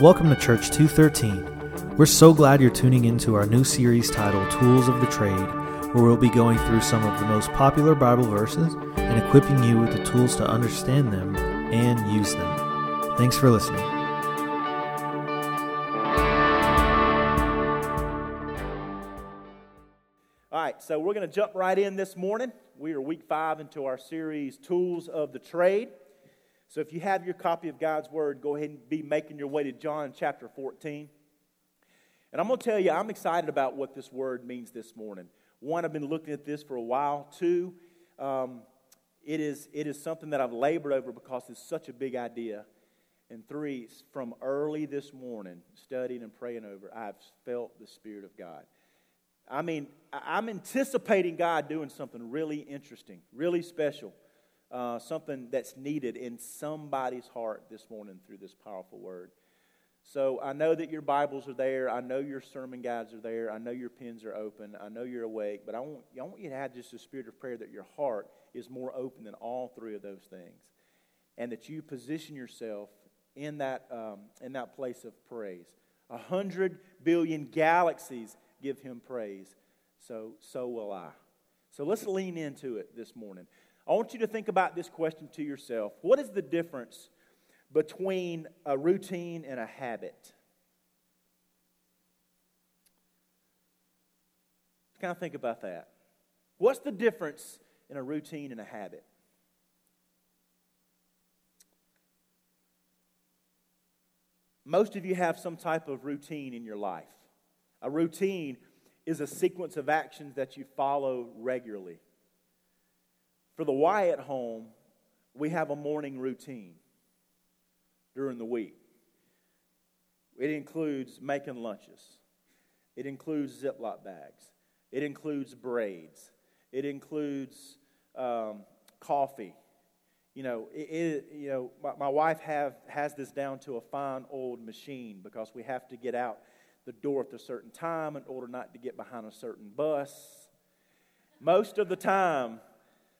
Welcome to Church 213. We're so glad you're tuning into our new series titled Tools of the Trade, where we'll be going through some of the most popular Bible verses and equipping you with the tools to understand them and use them. Thanks for listening. All right, so we're going to jump right in this morning. We are week five into our series, Tools of the Trade. So if you have your copy of God's Word, go ahead and be making your way to John chapter 14. And I'm going to tell you, I'm excited about what this word means this morning. One, I've been looking at this for a while. Two, um, it, is, it is something that I've labored over because it's such a big idea. And three, from early this morning, studying and praying over, I've felt the Spirit of God. I mean, I'm anticipating God doing something really interesting, really special uh, something that's needed in somebody's heart this morning through this powerful word. So I know that your Bibles are there. I know your sermon guides are there. I know your pens are open. I know you're awake. But I want, I want you to have just a spirit of prayer that your heart is more open than all three of those things. And that you position yourself in that, um, in that place of praise. A hundred billion galaxies give him praise. So, so will I. So let's lean into it this morning. I want you to think about this question to yourself What is the difference between a routine and a habit? Kind of think about that. What's the difference in a routine and a habit? Most of you have some type of routine in your life. A routine is a sequence of actions that you follow regularly. For the Wyatt home, we have a morning routine during the week. It includes making lunches. It includes Ziploc bags. It includes braids. It includes um, coffee. You know, it, it, you know my, my wife have, has this down to a fine old machine because we have to get out the door at a certain time in order not to get behind a certain bus. Most of the time,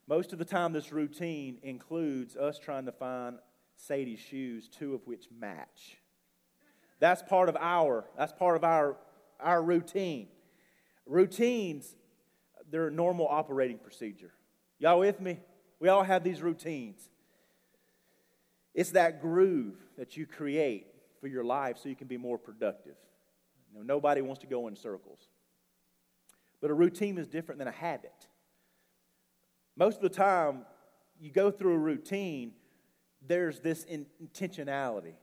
most of the time, this routine includes us trying to find Sadie's shoes, two of which match. That's part of our, that's part of our, our routine. Routines, they're a normal operating procedure. Y'all with me? We all have these routines. It's that groove that you create for your life so you can be more productive. Know, nobody wants to go in circles. But a routine is different than a habit. Most of the time, you go through a routine, there's this intentionality.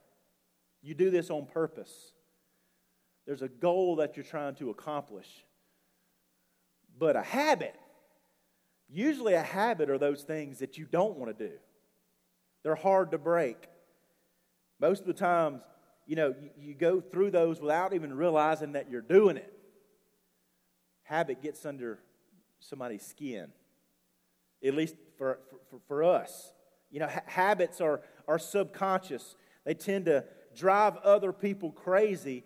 You do this on purpose. There's a goal that you're trying to accomplish. But a habit, usually a habit are those things that you don't want to do. They're hard to break. Most of the times, you know, you, you go through those without even realizing that you're doing it. Habit gets under somebody's skin at least for, for, for us. You know, ha- habits are, are subconscious, they tend to drive other people crazy,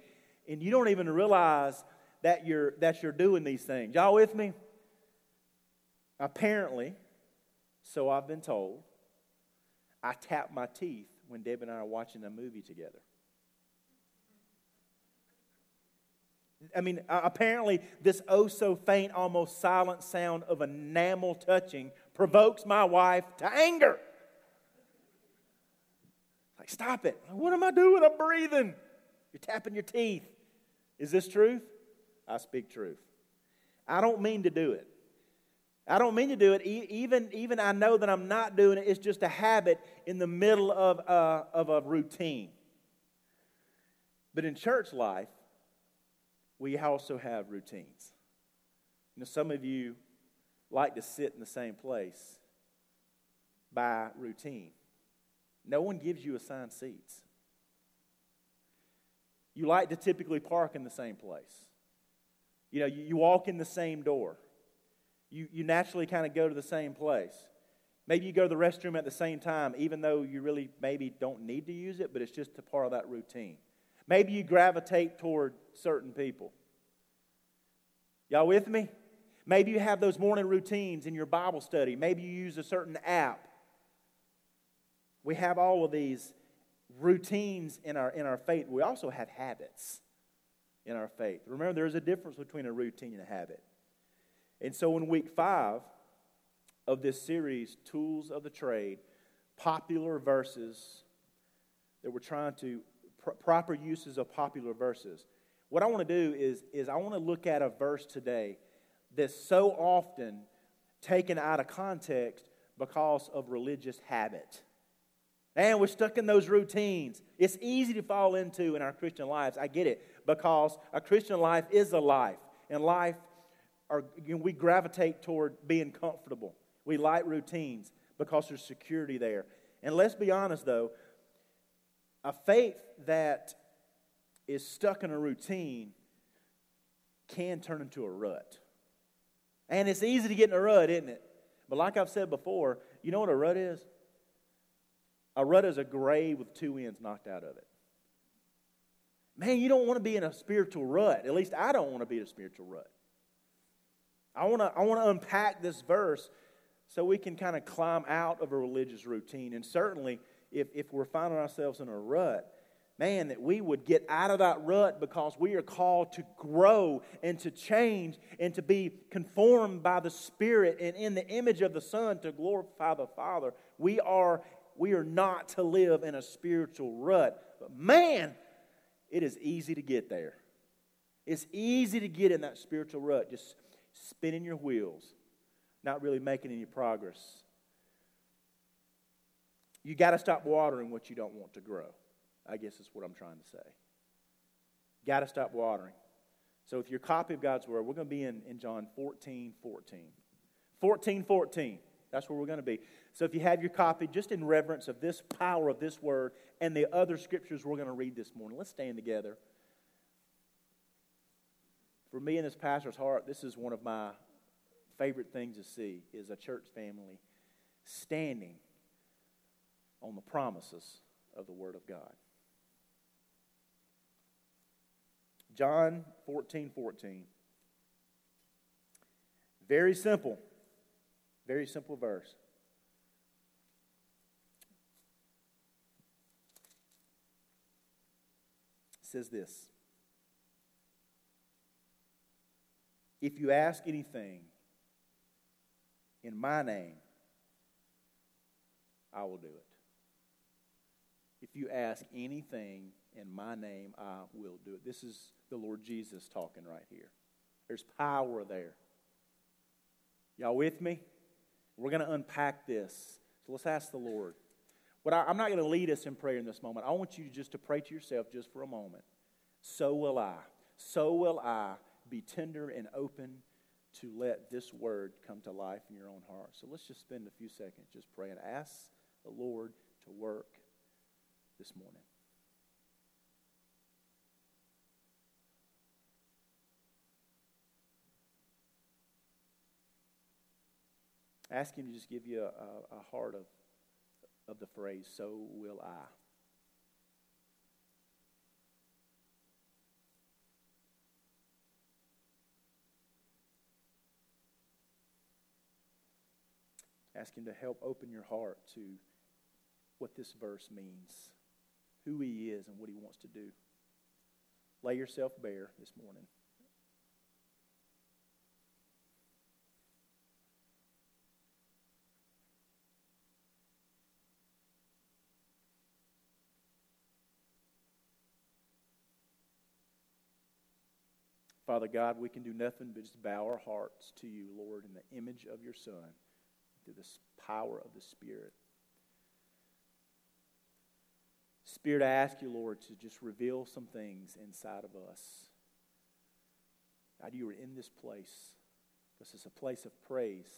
and you don't even realize that you're, that you're doing these things. Y'all with me? Apparently, so I've been told, I tap my teeth when Deb and I are watching a movie together. I mean, apparently, this oh so faint, almost silent sound of enamel touching provokes my wife to anger. Like, stop it. What am I doing? I'm breathing. You're tapping your teeth. Is this truth? I speak truth. I don't mean to do it. I don't mean to do it. Even, even I know that I'm not doing it. It's just a habit in the middle of, uh, of a routine. But in church life, we also have routines. You know, some of you like to sit in the same place by routine. No one gives you assigned seats. You like to typically park in the same place. You know, you, you walk in the same door. You, you naturally kind of go to the same place. Maybe you go to the restroom at the same time, even though you really maybe don't need to use it, but it's just a part of that routine. Maybe you gravitate toward certain people. Y'all with me? Maybe you have those morning routines in your Bible study. Maybe you use a certain app we have all of these routines in our, in our faith. We also have habits in our faith. Remember, there's a difference between a routine and a habit. And so in week five of this series, Tools of the Trade, popular verses that we're trying to, pr- proper uses of popular verses. What I want to do is, is I want to look at a verse today that's so often taken out of context because of religious habit. And we're stuck in those routines. It's easy to fall into in our Christian lives. I get it because a Christian life is a life. And life, are, you know, we gravitate toward being comfortable. We like routines because there's security there. And let's be honest, though, a faith that is stuck in a routine can turn into a rut. And it's easy to get in a rut, isn't it? But like I've said before, you know what a rut is? A rut is a grave with two ends knocked out of it. Man, you don't want to be in a spiritual rut. At least I don't want to be in a spiritual rut. I want to, I want to unpack this verse so we can kind of climb out of a religious routine. And certainly, if, if we're finding ourselves in a rut, man, that we would get out of that rut because we are called to grow and to change and to be conformed by the Spirit and in the image of the Son to glorify the Father. We are, we are not to live in a spiritual rut. But man, it is easy to get there. It's easy to get in that spiritual rut, just spinning your wheels, not really making any progress. You got to stop watering what you don't want to grow. I guess is what I'm trying to say. Got to stop watering. So, with your copy of God's Word, we're going to be in, in John 14 14. 14 14. That's where we're going to be. So, if you have your copy, just in reverence of this power of this Word and the other scriptures we're going to read this morning, let's stand together. For me and this pastor's heart, this is one of my favorite things to see is a church family standing on the promises of the Word of God. John 14 14. Very simple. Very simple verse. It says this If you ask anything in my name, I will do it. You ask anything in my name, I will do it. This is the Lord Jesus talking right here. There's power there. Y'all with me? We're going to unpack this. So let's ask the Lord. What I, am not going to lead us in prayer in this moment. I want you just to pray to yourself just for a moment. So will I. So will I be tender and open to let this word come to life in your own heart. So let's just spend a few seconds just praying. Ask the Lord to work this morning. Ask Him to just give you a, a, heart of, of the phrase, so will I. Ask Him to help open your heart to what this verse means, who He is, and what He wants to do. Lay yourself bare this morning. Father God, we can do nothing but just bow our hearts to you, Lord, in the image of your Son, through the power of the Spirit. Spirit, I ask you, Lord, to just reveal some things inside of us. God, you are in this place. This is a place of praise.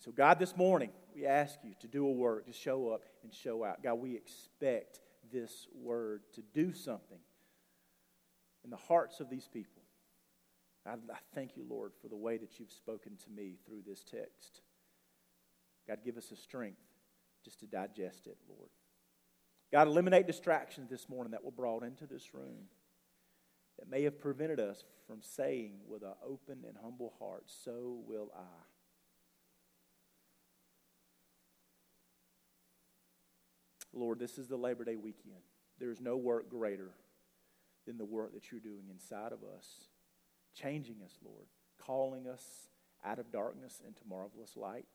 So, God, this morning, we ask you to do a work, to show up and show out. God, we expect this word to do something in the hearts of these people. I, I thank you, Lord, for the way that you've spoken to me through this text. God, give us a strength just to digest it, Lord. God, eliminate distractions this morning that were brought into this room that may have prevented us from saying with an open and humble heart, So will I. Lord, this is the Labor Day weekend. There is no work greater than the work that you're doing inside of us, changing us, Lord, calling us out of darkness into marvelous light,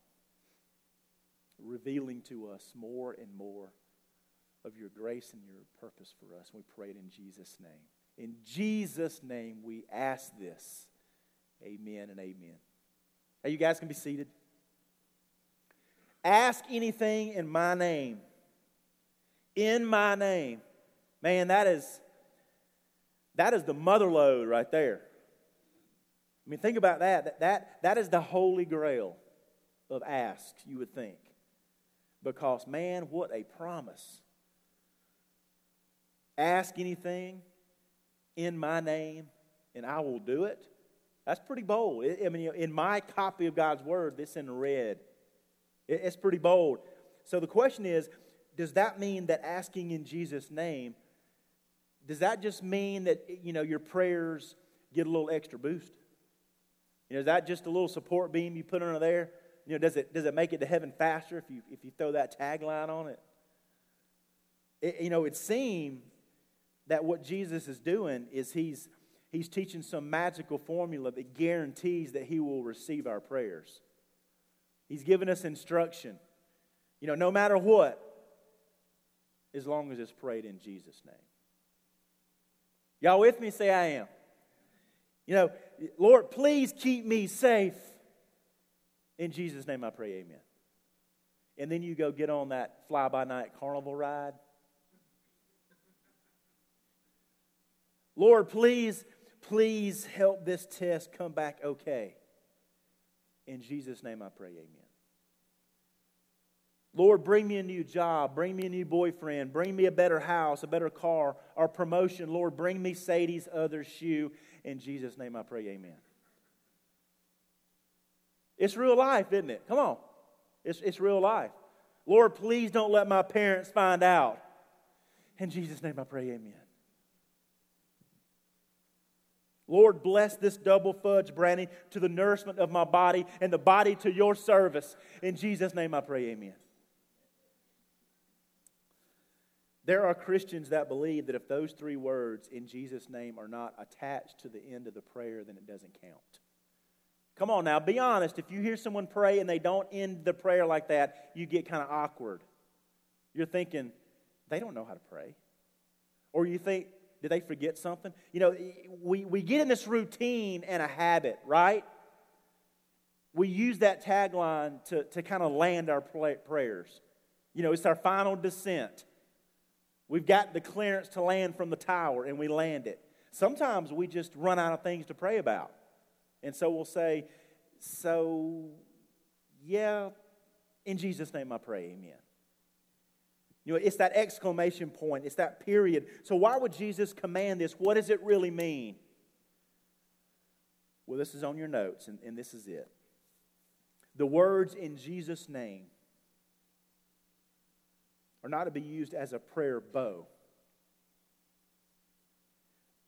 revealing to us more and more of your grace and your purpose for us. We pray it in Jesus' name. In Jesus' name, we ask this. Amen and amen. Hey, you guys can be seated. Ask anything in my name. In my name. Man, that is that is the mother lode right there. I mean, think about that. That, that, that is the holy grail of asks, you would think. Because, man, what a promise. Ask anything in my name, and I will do it. That's pretty bold. I mean, in my copy of God's word, this in red. It's pretty bold. So the question is does that mean that asking in Jesus' name, does that just mean that, you know, your prayers get a little extra boost? You know, is that just a little support beam you put under there? You know, does it, does it make it to heaven faster if you, if you throw that tagline on it? it? You know, it seems that what Jesus is doing is he's, he's teaching some magical formula that guarantees that he will receive our prayers. He's giving us instruction. You know, no matter what, as long as it's prayed in Jesus' name. Y'all with me? Say, I am. You know, Lord, please keep me safe. In Jesus' name I pray, amen. And then you go get on that fly by night carnival ride. Lord, please, please help this test come back okay. In Jesus' name I pray, amen. Lord, bring me a new job, bring me a new boyfriend, bring me a better house, a better car, or promotion. Lord, bring me Sadie's other shoe. In Jesus' name I pray, amen. It's real life, isn't it? Come on. It's, it's real life. Lord, please don't let my parents find out. In Jesus' name I pray, amen. Lord, bless this double fudge brandy to the nourishment of my body and the body to your service. In Jesus' name I pray, amen. There are Christians that believe that if those three words in Jesus' name are not attached to the end of the prayer, then it doesn't count. Come on now, be honest. If you hear someone pray and they don't end the prayer like that, you get kind of awkward. You're thinking, they don't know how to pray. Or you think, did they forget something? You know, we, we get in this routine and a habit, right? We use that tagline to, to kind of land our prayers. You know, it's our final descent. We've got the clearance to land from the tower and we land it. Sometimes we just run out of things to pray about. And so we'll say, So, yeah, in Jesus' name I pray, amen. Know, it's that exclamation point, it's that period. So, why would Jesus command this? What does it really mean? Well, this is on your notes, and, and this is it. The words in Jesus' name are not to be used as a prayer bow,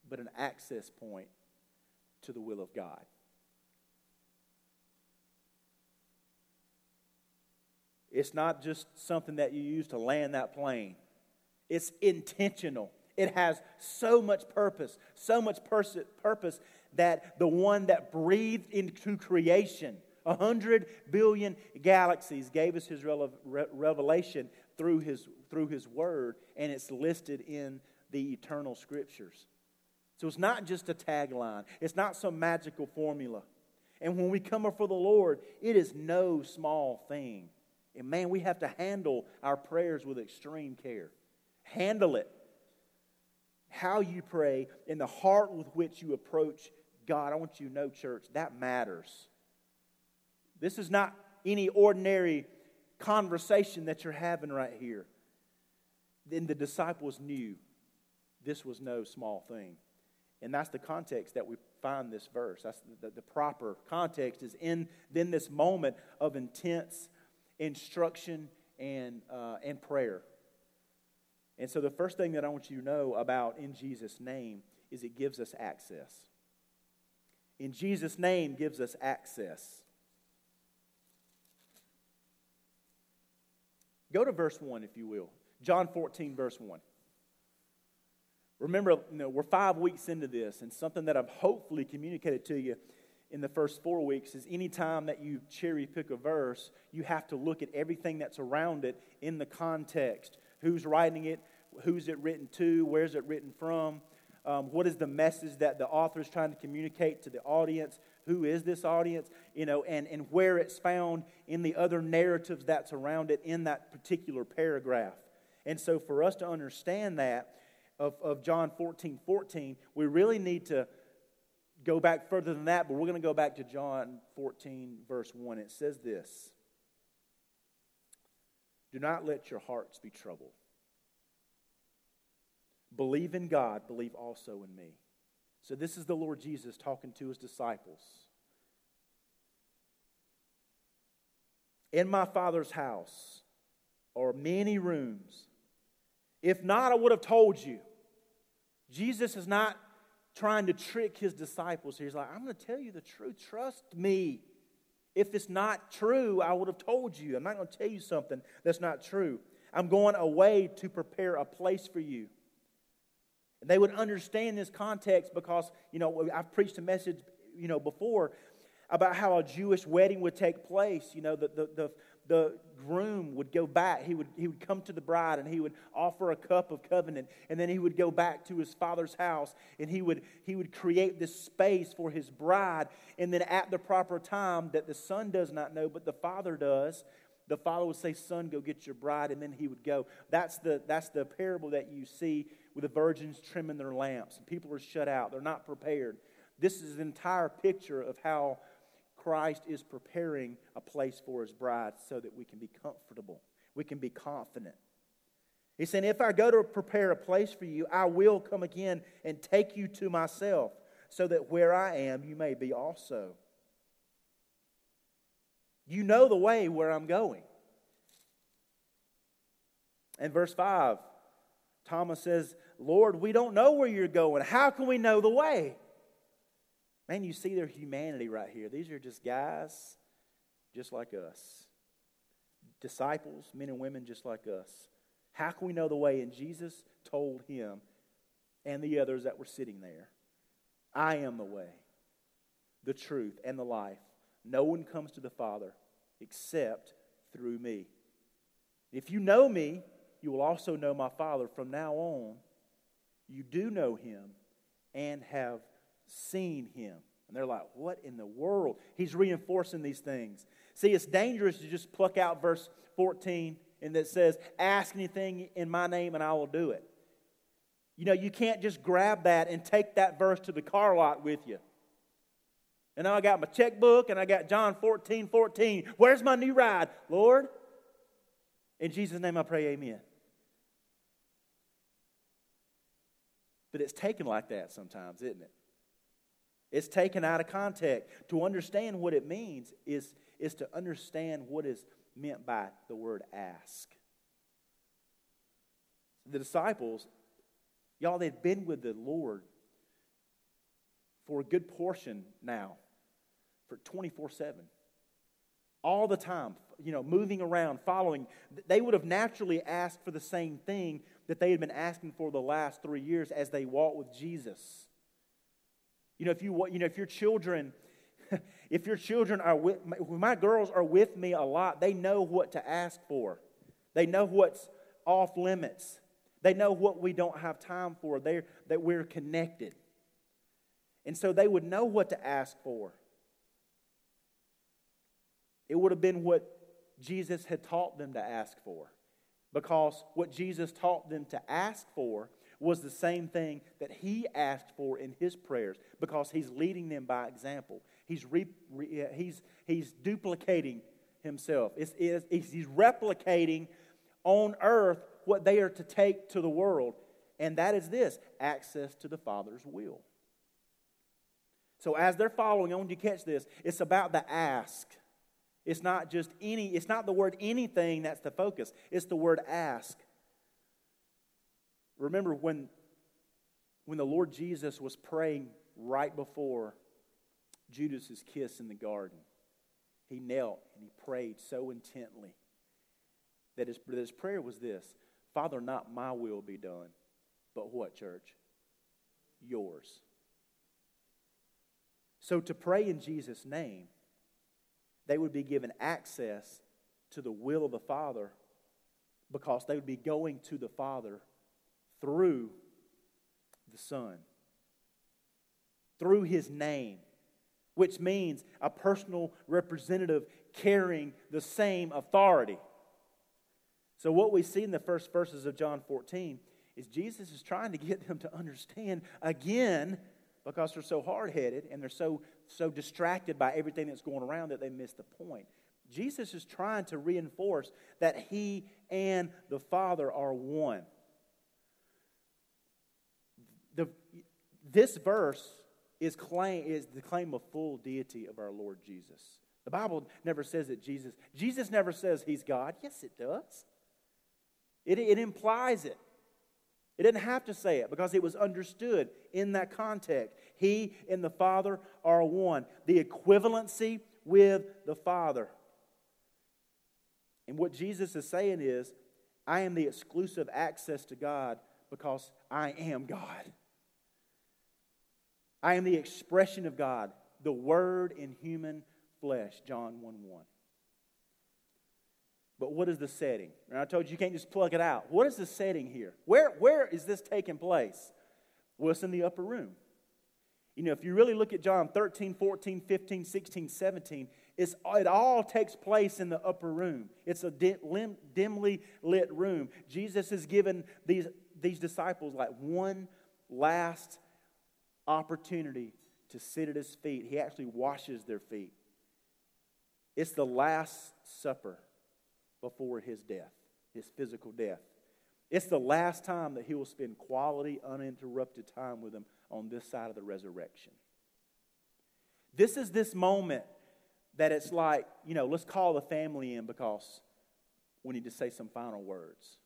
but an access point to the will of God. It's not just something that you use to land that plane. It's intentional. It has so much purpose, so much pers- purpose that the one that breathed into creation, a hundred billion galaxies, gave us his re- revelation through his, through his word, and it's listed in the eternal scriptures. So it's not just a tagline, it's not some magical formula. And when we come before the Lord, it is no small thing. And man, we have to handle our prayers with extreme care. Handle it. How you pray and the heart with which you approach God. I want you to know, church, that matters. This is not any ordinary conversation that you're having right here. Then the disciples knew this was no small thing. And that's the context that we find this verse. That's the, the, the proper context is in then this moment of intense instruction and, uh, and prayer. And so, the first thing that I want you to know about in Jesus' name is it gives us access. In Jesus' name gives us access. Go to verse 1, if you will. John 14, verse 1. Remember, you know, we're five weeks into this, and something that I've hopefully communicated to you in the first four weeks is anytime that you cherry pick a verse, you have to look at everything that's around it in the context. Who's writing it? Who's it written to? Where's it written from? Um, what is the message that the author is trying to communicate to the audience? Who is this audience? You know, and, and where it's found in the other narratives that's around it in that particular paragraph. And so, for us to understand that of, of John 14 14, we really need to go back further than that, but we're going to go back to John 14, verse 1. It says this Do not let your hearts be troubled. Believe in God, believe also in me. So, this is the Lord Jesus talking to his disciples. In my Father's house are many rooms. If not, I would have told you. Jesus is not trying to trick his disciples here. He's like, I'm going to tell you the truth. Trust me. If it's not true, I would have told you. I'm not going to tell you something that's not true. I'm going away to prepare a place for you. And they would understand this context because, you know, I've preached a message, you know, before about how a Jewish wedding would take place. You know, the, the, the, the groom would go back. He would, he would come to the bride and he would offer a cup of covenant. And then he would go back to his father's house and he would, he would create this space for his bride. And then at the proper time that the son does not know, but the father does, the father would say, Son, go get your bride. And then he would go. That's the, that's the parable that you see with the virgins trimming their lamps. People are shut out, they're not prepared. This is an entire picture of how Christ is preparing a place for his bride so that we can be comfortable, we can be confident. He's saying, If I go to prepare a place for you, I will come again and take you to myself, so that where I am, you may be also. You know the way where I'm going. And verse 5, Thomas says, Lord, we don't know where you're going. How can we know the way? Man, you see their humanity right here. These are just guys just like us, disciples, men and women just like us. How can we know the way? And Jesus told him and the others that were sitting there I am the way, the truth, and the life. No one comes to the Father except through me. If you know me, you will also know my Father. From now on, you do know him and have seen him. And they're like, what in the world? He's reinforcing these things. See, it's dangerous to just pluck out verse 14 and that says, Ask anything in my name and I will do it. You know, you can't just grab that and take that verse to the car lot with you. And now I got my checkbook and I got John 14, 14. Where's my new ride? Lord, in Jesus' name I pray, amen. But it's taken like that sometimes, isn't it? It's taken out of context. To understand what it means is, is to understand what is meant by the word ask. The disciples, y'all, they've been with the Lord for a good portion now, for 24 7. All the time, you know, moving around, following. They would have naturally asked for the same thing that they had been asking for the last three years as they walked with Jesus. You know, if you, you know, if your children, if your children are with, my girls are with me a lot, they know what to ask for. They know what's off limits. They know what we don't have time for. They're, that we're connected. And so they would know what to ask for. It would have been what Jesus had taught them to ask for. Because what Jesus taught them to ask for was the same thing that he asked for in his prayers because he's leading them by example. He's, re, re, he's, he's duplicating himself, it's, it's, he's replicating on earth what they are to take to the world. And that is this access to the Father's will. So as they're following, want you catch this. It's about the ask. It's not just any, it's not the word anything that's the focus. It's the word ask. Remember when, when the Lord Jesus was praying right before Judas's kiss in the garden, he knelt and he prayed so intently that his, that his prayer was this Father, not my will be done, but what, church? Yours. So to pray in Jesus' name, they would be given access to the will of the Father because they would be going to the Father through the Son, through His name, which means a personal representative carrying the same authority. So, what we see in the first verses of John 14 is Jesus is trying to get them to understand again because they're so hard headed and they're so, so distracted by everything that's going around that they miss the point. Jesus is trying to reinforce that he and the Father are one. The, this verse is, claim, is the claim of full deity of our Lord Jesus. The Bible never says that Jesus, Jesus never says he's God. Yes, it does. It, it implies it. It didn't have to say it because it was understood in that context. He and the Father are one. The equivalency with the Father. And what Jesus is saying is, I am the exclusive access to God because I am God. I am the expression of God, the Word in human flesh, John 1 1. But what is the setting? And I told you you can't just plug it out. What is the setting here? Where, where is this taking place? Well, it's in the upper room. You know, if you really look at John 13, 14, 15, 16, 17, it's, it all takes place in the upper room. It's a dim, dimly lit room. Jesus has given these, these disciples like one last opportunity to sit at his feet. He actually washes their feet. It's the Last Supper before his death, his physical death. It's the last time that he will spend quality, uninterrupted time with them on this side of the resurrection. This is this moment that it's like, you know, let's call the family in because we need to say some final words.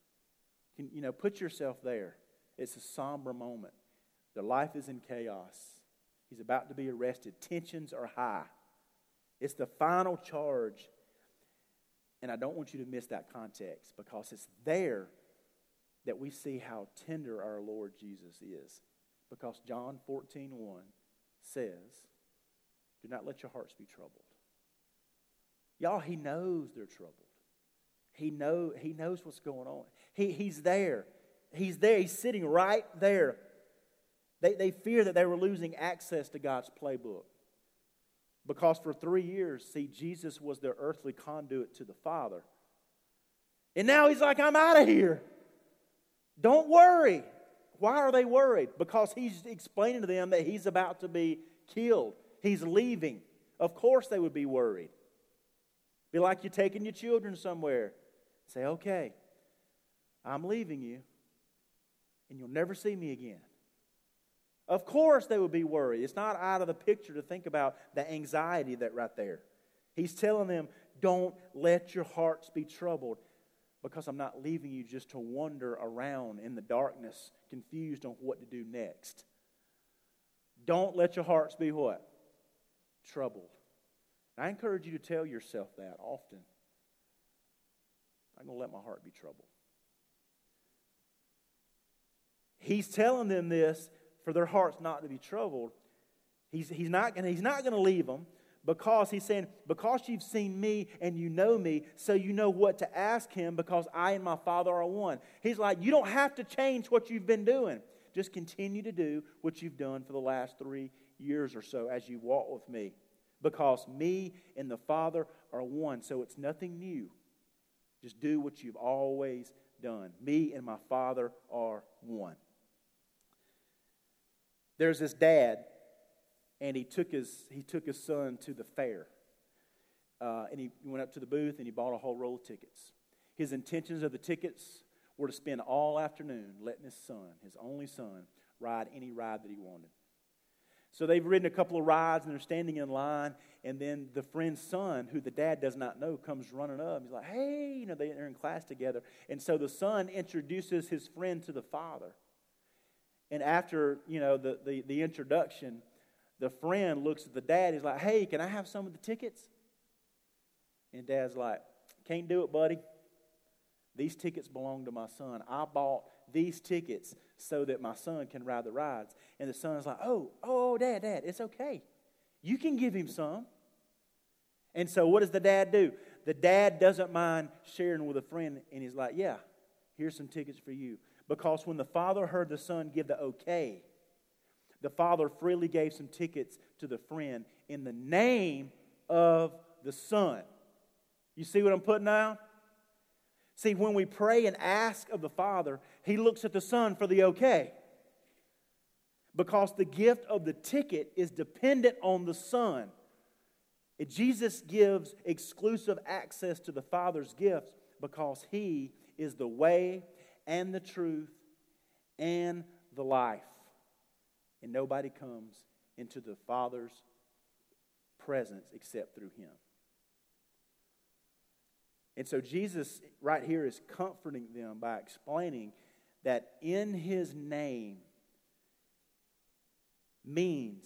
Can, you know, put yourself there. It's a somber moment. Their life is in chaos. He's about to be arrested. Tensions are high. It's the final charge. And I don't want you to miss that context because it's there that we see how tender our Lord Jesus is. Because John 14, 1 says, Do not let your hearts be troubled. Y'all, he knows they're troubled. He, know, he knows what's going on. He, he's there. He's there. He's sitting right there. They, they fear that they were losing access to God's playbook. Because for three years, see, Jesus was their earthly conduit to the Father. And now he's like, I'm out of here. Don't worry. Why are they worried? Because he's explaining to them that he's about to be killed. He's leaving. Of course they would be worried. Be like you're taking your children somewhere. Say, okay, I'm leaving you, and you'll never see me again. Of course they would be worried. It's not out of the picture to think about the anxiety that right there. He's telling them, don't let your hearts be troubled because I'm not leaving you just to wander around in the darkness, confused on what to do next. Don't let your hearts be what? Troubled. I encourage you to tell yourself that often. I'm going to let my heart be troubled. He's telling them this for their hearts not to be troubled. He's, he's not going he's not to leave them because he's saying, Because you've seen me and you know me, so you know what to ask him because I and my Father are one. He's like, You don't have to change what you've been doing. Just continue to do what you've done for the last three years or so as you walk with me because me and the Father are one. So it's nothing new. Just do what you've always done. Me and my Father are one. There's this dad, and he took his, he took his son to the fair. Uh, and he went up to the booth and he bought a whole roll of tickets. His intentions of the tickets were to spend all afternoon letting his son, his only son, ride any ride that he wanted. So they've ridden a couple of rides and they're standing in line. And then the friend's son, who the dad does not know, comes running up. He's like, hey, you know, they're in class together. And so the son introduces his friend to the father. And after, you know, the, the, the introduction, the friend looks at the dad. He's like, hey, can I have some of the tickets? And dad's like, can't do it, buddy. These tickets belong to my son. I bought these tickets so that my son can ride the rides. And the son's like, oh, oh, dad, dad, it's okay. You can give him some. And so what does the dad do? The dad doesn't mind sharing with a friend, and he's like, yeah, here's some tickets for you. Because when the father heard the son give the okay, the father freely gave some tickets to the friend in the name of the son. You see what I'm putting down? See, when we pray and ask of the Father, He looks at the Son for the okay. Because the gift of the ticket is dependent on the Son. Jesus gives exclusive access to the Father's gifts because He is the way and the truth and the life. And nobody comes into the Father's presence except through Him. And so Jesus, right here, is comforting them by explaining that in His name means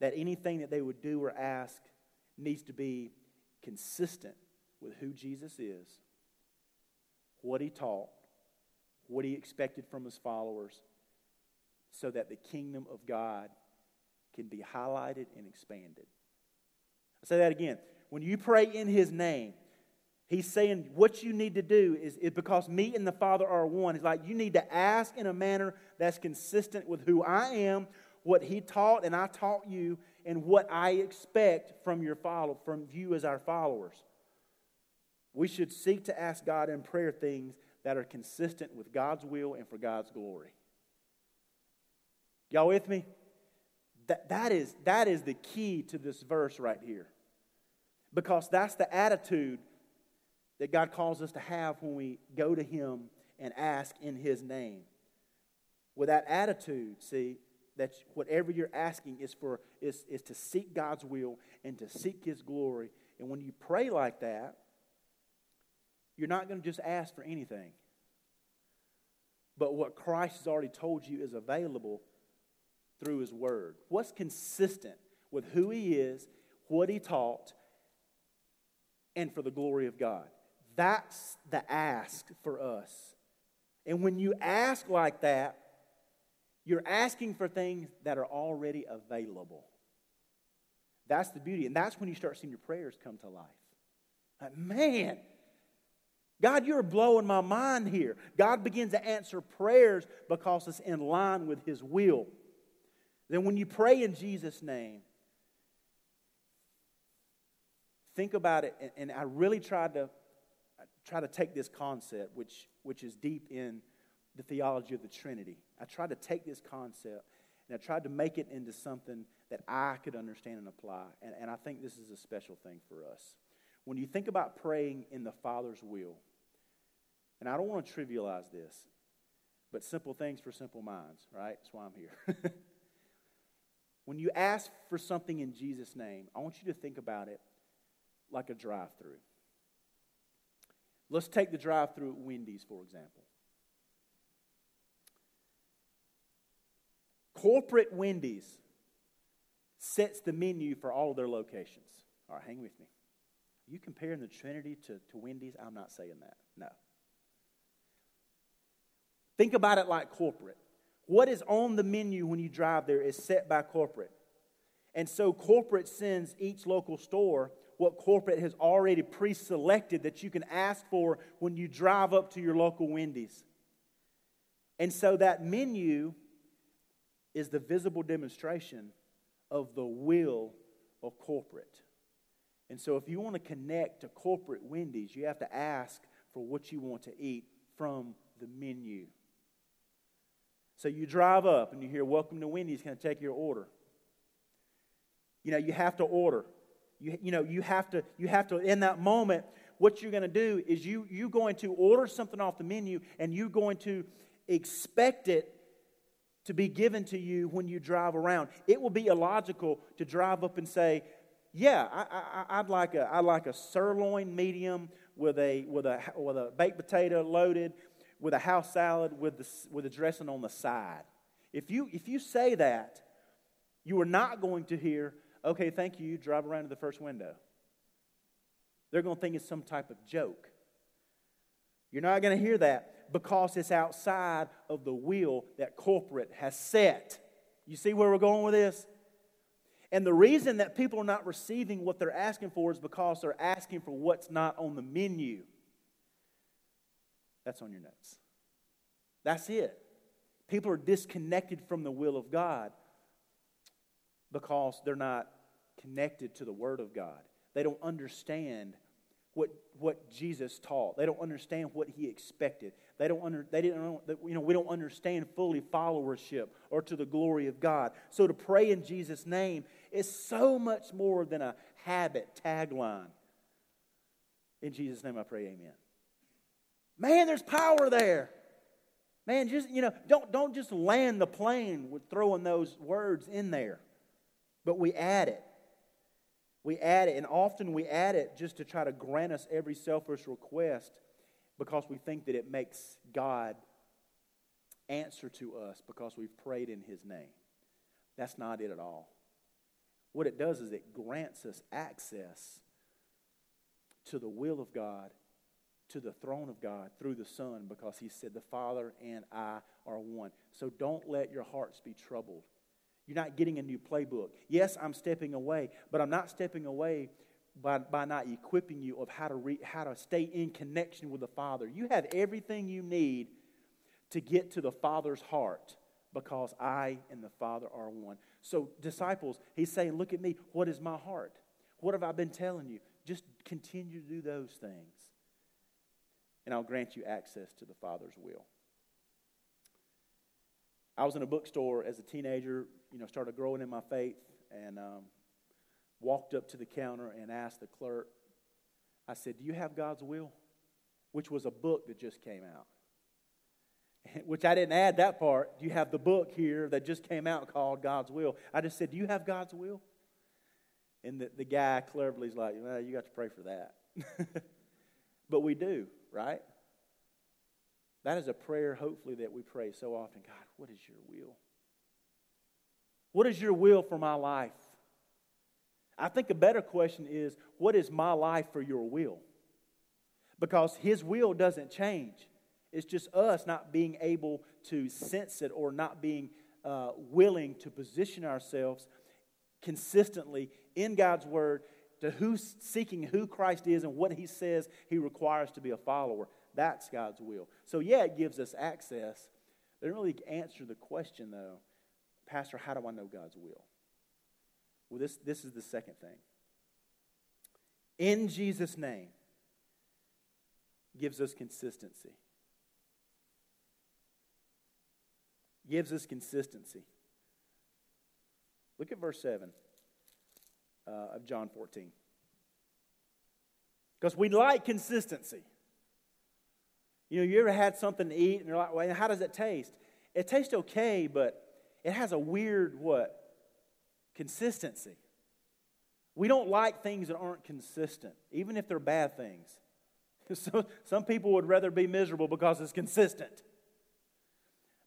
that anything that they would do or ask needs to be consistent with who Jesus is, what He taught, what He expected from His followers, so that the kingdom of God can be highlighted and expanded. i say that again. When you pray in His name, He's saying what you need to do is, is, because me and the Father are one. He's like, you need to ask in a manner that's consistent with who I am, what He taught and I taught you, and what I expect from your follow, from you as our followers. We should seek to ask God in prayer things that are consistent with God's will and for God's glory. Y'all with me? That, that, is, that is the key to this verse right here. Because that's the attitude that God calls us to have when we go to Him and ask in His name. With that attitude, see, that whatever you're asking is for is, is to seek God's will and to seek His glory. And when you pray like that, you're not going to just ask for anything. But what Christ has already told you is available through His Word. What's consistent with who He is, what He taught, and for the glory of God. That's the ask for us. And when you ask like that, you're asking for things that are already available. That's the beauty. And that's when you start seeing your prayers come to life. Like, man, God, you're blowing my mind here. God begins to answer prayers because it's in line with His will. Then, when you pray in Jesus' name, think about it. And I really tried to try to take this concept, which, which is deep in the theology of the Trinity. I tried to take this concept and I tried to make it into something that I could understand and apply. And, and I think this is a special thing for us. When you think about praying in the Father's will, and I don't want to trivialize this, but simple things for simple minds, right? That's why I'm here. when you ask for something in Jesus' name, I want you to think about it like a drive through. Let's take the drive through at Wendy's, for example. Corporate Wendy's sets the menu for all of their locations. All right, hang with me. You comparing the Trinity to, to Wendy's? I'm not saying that. No. Think about it like corporate. What is on the menu when you drive there is set by corporate. And so corporate sends each local store what corporate has already pre selected that you can ask for when you drive up to your local Wendy's. And so that menu is the visible demonstration of the will of corporate. And so if you want to connect to corporate Wendy's, you have to ask for what you want to eat from the menu. So you drive up and you hear, Welcome to Wendy's, can I take your order? You know, you have to order. You, you know, you have to, you have to, in that moment, what you're going to do is you, you're going to order something off the menu and you're going to expect it to be given to you when you drive around. It will be illogical to drive up and say, yeah, I, would like a, I'd like a sirloin medium with a, with, a, with a baked potato loaded, with a house salad with the, with the dressing on the side. If you, if you say that, you are not going to hear, okay, thank you, drive around to the first window. They're going to think it's some type of joke. You're not going to hear that because it's outside of the will that corporate has set. You see where we're going with this? And the reason that people are not receiving what they're asking for is because they're asking for what's not on the menu. That's on your notes. That's it. People are disconnected from the will of God because they're not connected to the Word of God. They don't understand what, what Jesus taught. They don't understand what he expected. They don't under, they didn't you know we don't understand fully followership or to the glory of God. So to pray in Jesus name is so much more than a habit tagline. In Jesus name I pray amen. Man, there's power there. Man, just you know, don't don't just land the plane with throwing those words in there. But we add it. We add it, and often we add it just to try to grant us every selfish request because we think that it makes God answer to us because we've prayed in His name. That's not it at all. What it does is it grants us access to the will of God, to the throne of God through the Son because He said, The Father and I are one. So don't let your hearts be troubled. You're not getting a new playbook. Yes, I'm stepping away, but I'm not stepping away by, by not equipping you of how to, re, how to stay in connection with the Father. You have everything you need to get to the Father's heart because I and the Father are one. So, disciples, he's saying, Look at me. What is my heart? What have I been telling you? Just continue to do those things, and I'll grant you access to the Father's will. I was in a bookstore as a teenager, you know, started growing in my faith, and um, walked up to the counter and asked the clerk, I said, Do you have God's will? Which was a book that just came out. Which I didn't add that part. Do you have the book here that just came out called God's Will? I just said, Do you have God's will? And the, the guy cleverly is like, Well, you got to pray for that. but we do, right? That is a prayer, hopefully, that we pray so often God, what is your will? What is your will for my life? I think a better question is what is my life for your will? Because his will doesn't change. It's just us not being able to sense it or not being uh, willing to position ourselves consistently in God's word to who's seeking who Christ is and what he says he requires to be a follower. That's God's will. So, yeah, it gives us access. They don't really answer the question, though, Pastor, how do I know God's will? Well, this, this is the second thing. In Jesus' name gives us consistency. Gives us consistency. Look at verse 7 uh, of John 14. Because we like consistency. You know, you ever had something to eat and you're like, well, how does it taste? It tastes okay, but it has a weird what? Consistency. We don't like things that aren't consistent, even if they're bad things. So, some people would rather be miserable because it's consistent.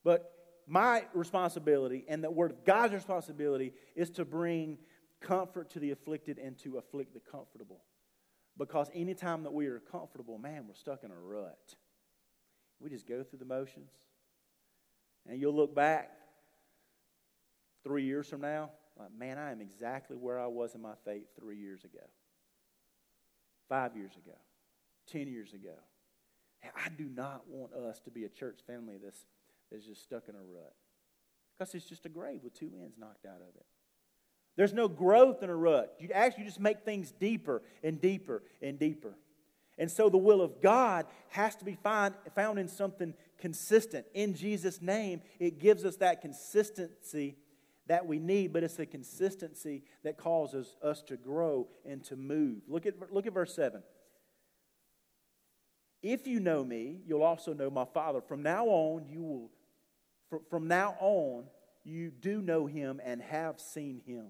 But my responsibility and the word of God's responsibility is to bring comfort to the afflicted and to afflict the comfortable. Because anytime that we are comfortable, man, we're stuck in a rut. We just go through the motions. And you'll look back three years from now, like, man, I am exactly where I was in my faith three years ago, five years ago, ten years ago. I do not want us to be a church family that's, that's just stuck in a rut. Because it's just a grave with two ends knocked out of it. There's no growth in a rut. You actually just make things deeper and deeper and deeper. And so the will of God has to be find, found in something consistent. In Jesus' name, it gives us that consistency that we need, but it's a consistency that causes us to grow and to move. Look at, look at verse 7. If you know me, you'll also know my Father. From now on, you will, from now on, you do know him and have seen him.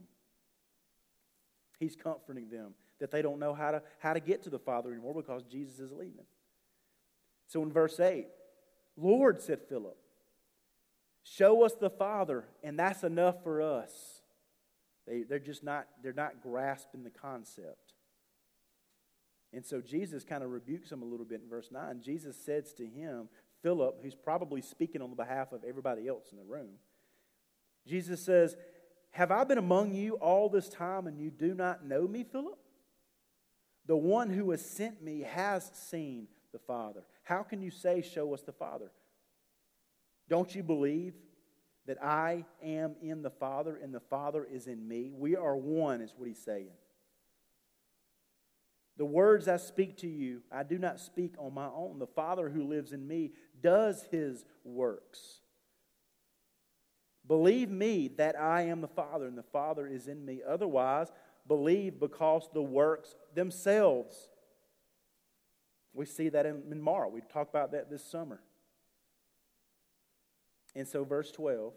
He's comforting them that they don't know how to, how to get to the Father anymore because Jesus is leaving. So in verse 8, Lord, said Philip, show us the Father, and that's enough for us. They, they're just not, they're not grasping the concept. And so Jesus kind of rebukes him a little bit in verse 9. Jesus says to him, Philip, who's probably speaking on the behalf of everybody else in the room, Jesus says, Have I been among you all this time and you do not know me, Philip? The one who has sent me has seen the Father. How can you say, Show us the Father? Don't you believe that I am in the Father and the Father is in me? We are one, is what he's saying. The words I speak to you, I do not speak on my own. The Father who lives in me does his works. Believe me that I am the Father and the Father is in me. Otherwise, believe because the works themselves. We see that in, in Mara. We talked about that this summer. And so, verse 12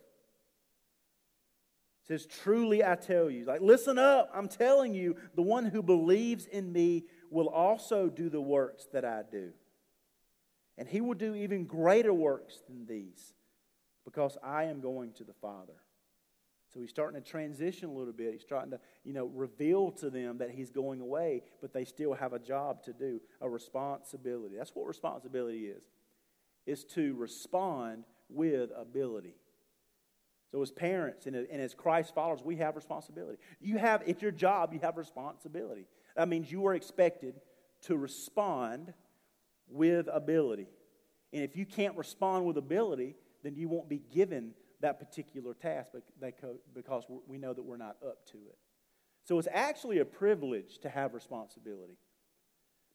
says, Truly I tell you, like, listen up, I'm telling you, the one who believes in me will also do the works that I do. And he will do even greater works than these because I am going to the Father. So he's starting to transition a little bit. He's starting to, you know, reveal to them that he's going away, but they still have a job to do, a responsibility. That's what responsibility is. Is to respond with ability. So as parents and, as Christ followers, we have responsibility. You have, it's your job, you have responsibility. That means you are expected to respond with ability. And if you can't respond with ability, then you won't be given that particular task because we know that we're not up to it. So it's actually a privilege to have responsibility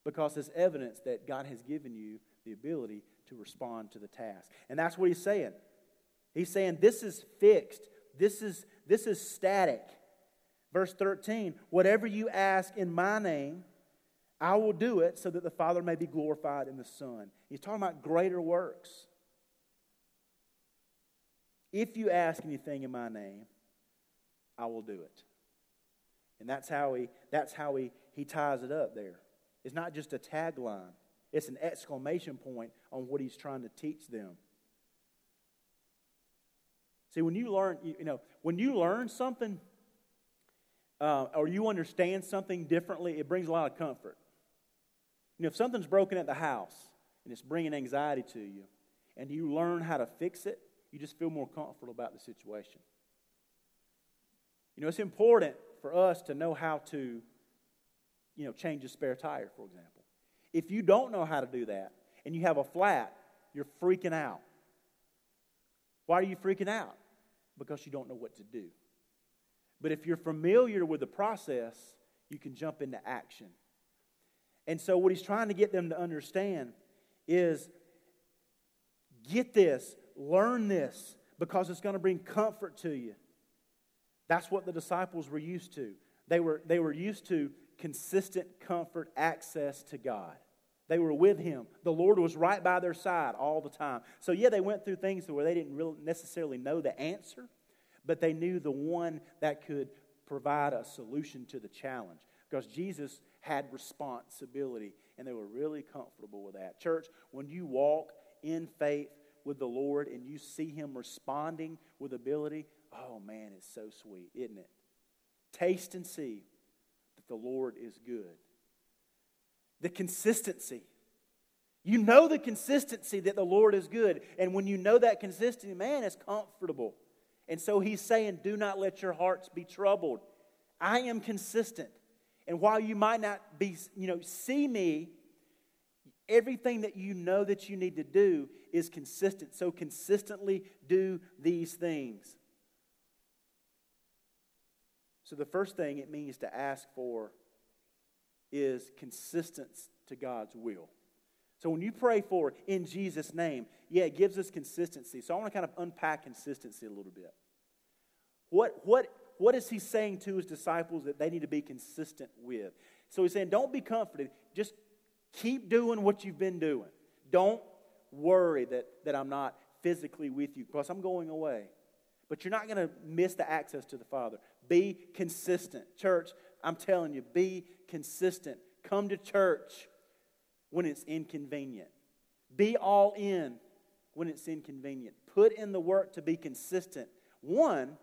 because it's evidence that God has given you the ability to respond to the task. And that's what he's saying. He's saying this is fixed. This is this is static. Verse 13, whatever you ask in my name, I will do it so that the Father may be glorified in the Son. He's talking about greater works. If you ask anything in my name, I will do it. And that's how he, that's how he, he ties it up there. It's not just a tagline, it's an exclamation point on what he's trying to teach them. See, when you learn, you know, when you learn something uh, or you understand something differently, it brings a lot of comfort. You know, if something's broken at the house and it's bringing anxiety to you, and you learn how to fix it, you just feel more comfortable about the situation. You know, it's important for us to know how to, you know, change a spare tire, for example. If you don't know how to do that and you have a flat, you're freaking out. Why are you freaking out? Because you don't know what to do. But if you're familiar with the process, you can jump into action. And so, what he's trying to get them to understand is get this Learn this because it's going to bring comfort to you. That's what the disciples were used to. They were, they were used to consistent comfort, access to God. They were with Him. The Lord was right by their side all the time. So, yeah, they went through things where they didn't really necessarily know the answer, but they knew the one that could provide a solution to the challenge because Jesus had responsibility and they were really comfortable with that. Church, when you walk in faith, with the Lord and you see Him responding with ability, oh man, it's so sweet, isn't it? Taste and see that the Lord is good. The consistency. You know the consistency that the Lord is good. And when you know that consistency, man, it's comfortable. And so he's saying, do not let your hearts be troubled. I am consistent. And while you might not be, you know, see me, everything that you know that you need to do is consistent. So consistently do these things. So the first thing it means to ask for is consistency to God's will. So when you pray for in Jesus' name, yeah, it gives us consistency. So I want to kind of unpack consistency a little bit. What, what, what is he saying to his disciples that they need to be consistent with? So he's saying, don't be comforted. Just keep doing what you've been doing. Don't worry that, that I'm not physically with you because I'm going away. But you're not going to miss the access to the Father. Be consistent. Church, I'm telling you, be consistent. Come to church when it's inconvenient. Be all in when it's inconvenient. Put in the work to be consistent. One,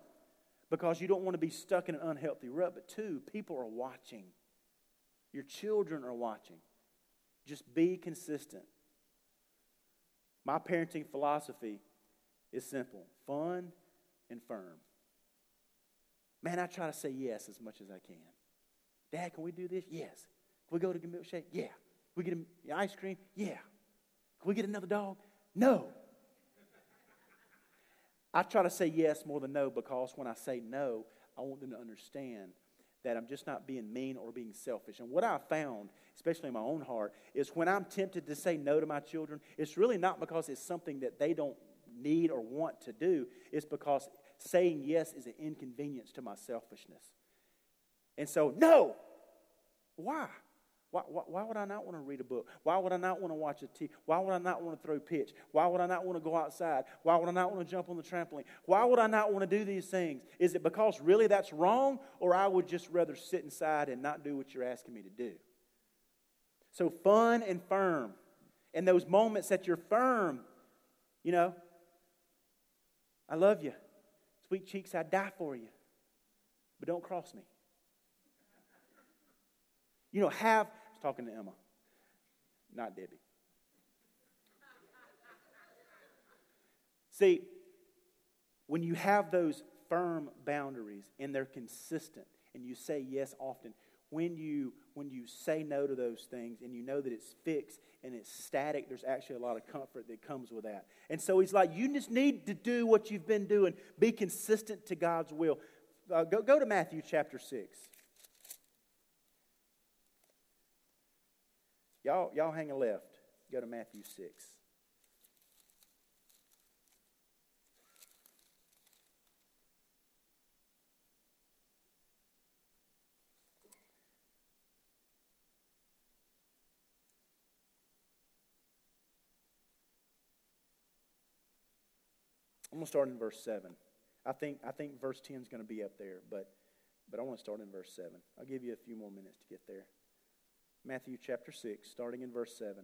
because you don't want to be stuck in an unhealthy rut, but two, people are watching. Your children are watching. Just be consistent. My parenting philosophy is simple fun and firm. Man, I try to say yes as much as I can. Dad, can we do this? Yes. Can we go to a milkshake? Yeah. Can we get ice cream? Yeah. Can we get another dog? No. I try to say yes more than no because when I say no, I want them to understand that I'm just not being mean or being selfish. And what I've found, especially in my own heart, is when I'm tempted to say no to my children, it's really not because it's something that they don't need or want to do. It's because saying yes is an inconvenience to my selfishness. And so, no. Why? Why, why, why, would I not want to read a book? Why would I not want to watch a TV? Why would I not want to throw pitch? Why would I not want to go outside? Why would I not want to jump on the trampoline? Why would I not want to do these things? Is it because really that's wrong, or I would just rather sit inside and not do what you're asking me to do? So, fun and firm. And those moments that you're firm, you know, I love you. Sweet cheeks, I'd die for you. But don't cross me. You know, have talking to Emma, not Debbie. See, when you have those firm boundaries and they're consistent and you say yes often, when you when you say no to those things and you know that it's fixed and it's static, there's actually a lot of comfort that comes with that. And so he's like, you just need to do what you've been doing. Be consistent to God's will. Uh, go, go to Matthew chapter 6. Y'all, y'all hang a left. Go to Matthew 6. I'm going to start in verse 7. I think, I think verse 10 is going to be up there, but, but I want to start in verse 7. I'll give you a few more minutes to get there. Matthew chapter 6, starting in verse 7.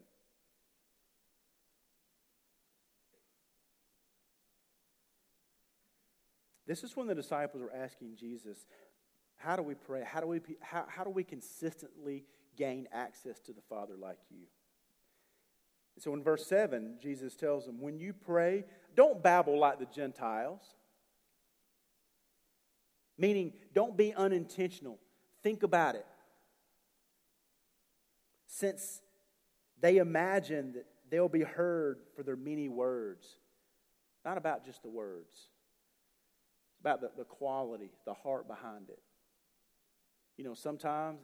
This is when the disciples were asking Jesus, How do we pray? How do we, how, how do we consistently gain access to the Father like you? So in verse 7, Jesus tells them, When you pray, don't babble like the Gentiles. Meaning, don't be unintentional. Think about it since they imagine that they'll be heard for their many words. Not about just the words, it's about the, the quality, the heart behind it. You know, sometimes,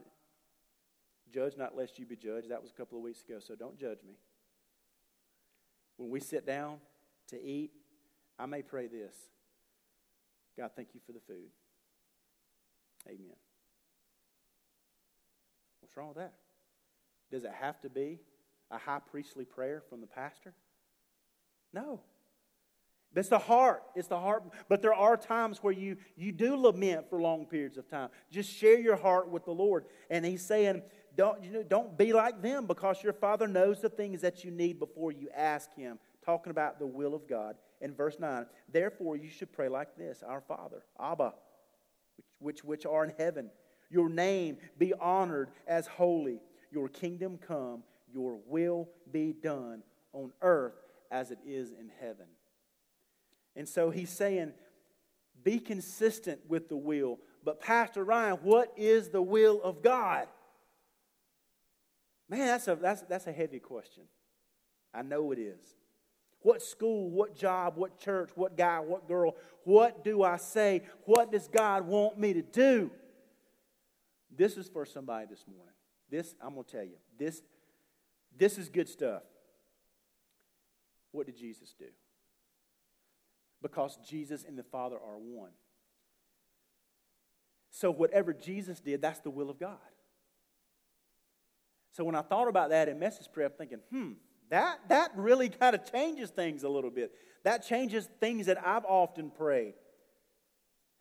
judge not lest you be judged. That was a couple of weeks ago, so don't judge me. When we sit down to eat, I may pray this God, thank you for the food. Amen. What's wrong with that? Does it have to be a high priestly prayer from the pastor? No. It's the heart. It's the heart. But there are times where you, you do lament for long periods of time. Just share your heart with the Lord. And he's saying, don't, you know, don't be like them because your Father knows the things that you need before you ask Him. Talking about the will of God. In verse 9, therefore you should pray like this Our Father, Abba, which, which, which are in heaven, your name be honored as holy your kingdom come, your will be done on earth as it is in heaven. And so he's saying, be consistent with the will. But, Pastor Ryan, what is the will of God? Man, that's a, that's, that's a heavy question. I know it is. What school, what job, what church, what guy, what girl, what do I say? What does God want me to do? This is for somebody this morning. This, I'm going to tell you, this, this is good stuff. What did Jesus do? Because Jesus and the Father are one. So, whatever Jesus did, that's the will of God. So, when I thought about that in message I'm thinking, hmm, that, that really kind of changes things a little bit. That changes things that I've often prayed.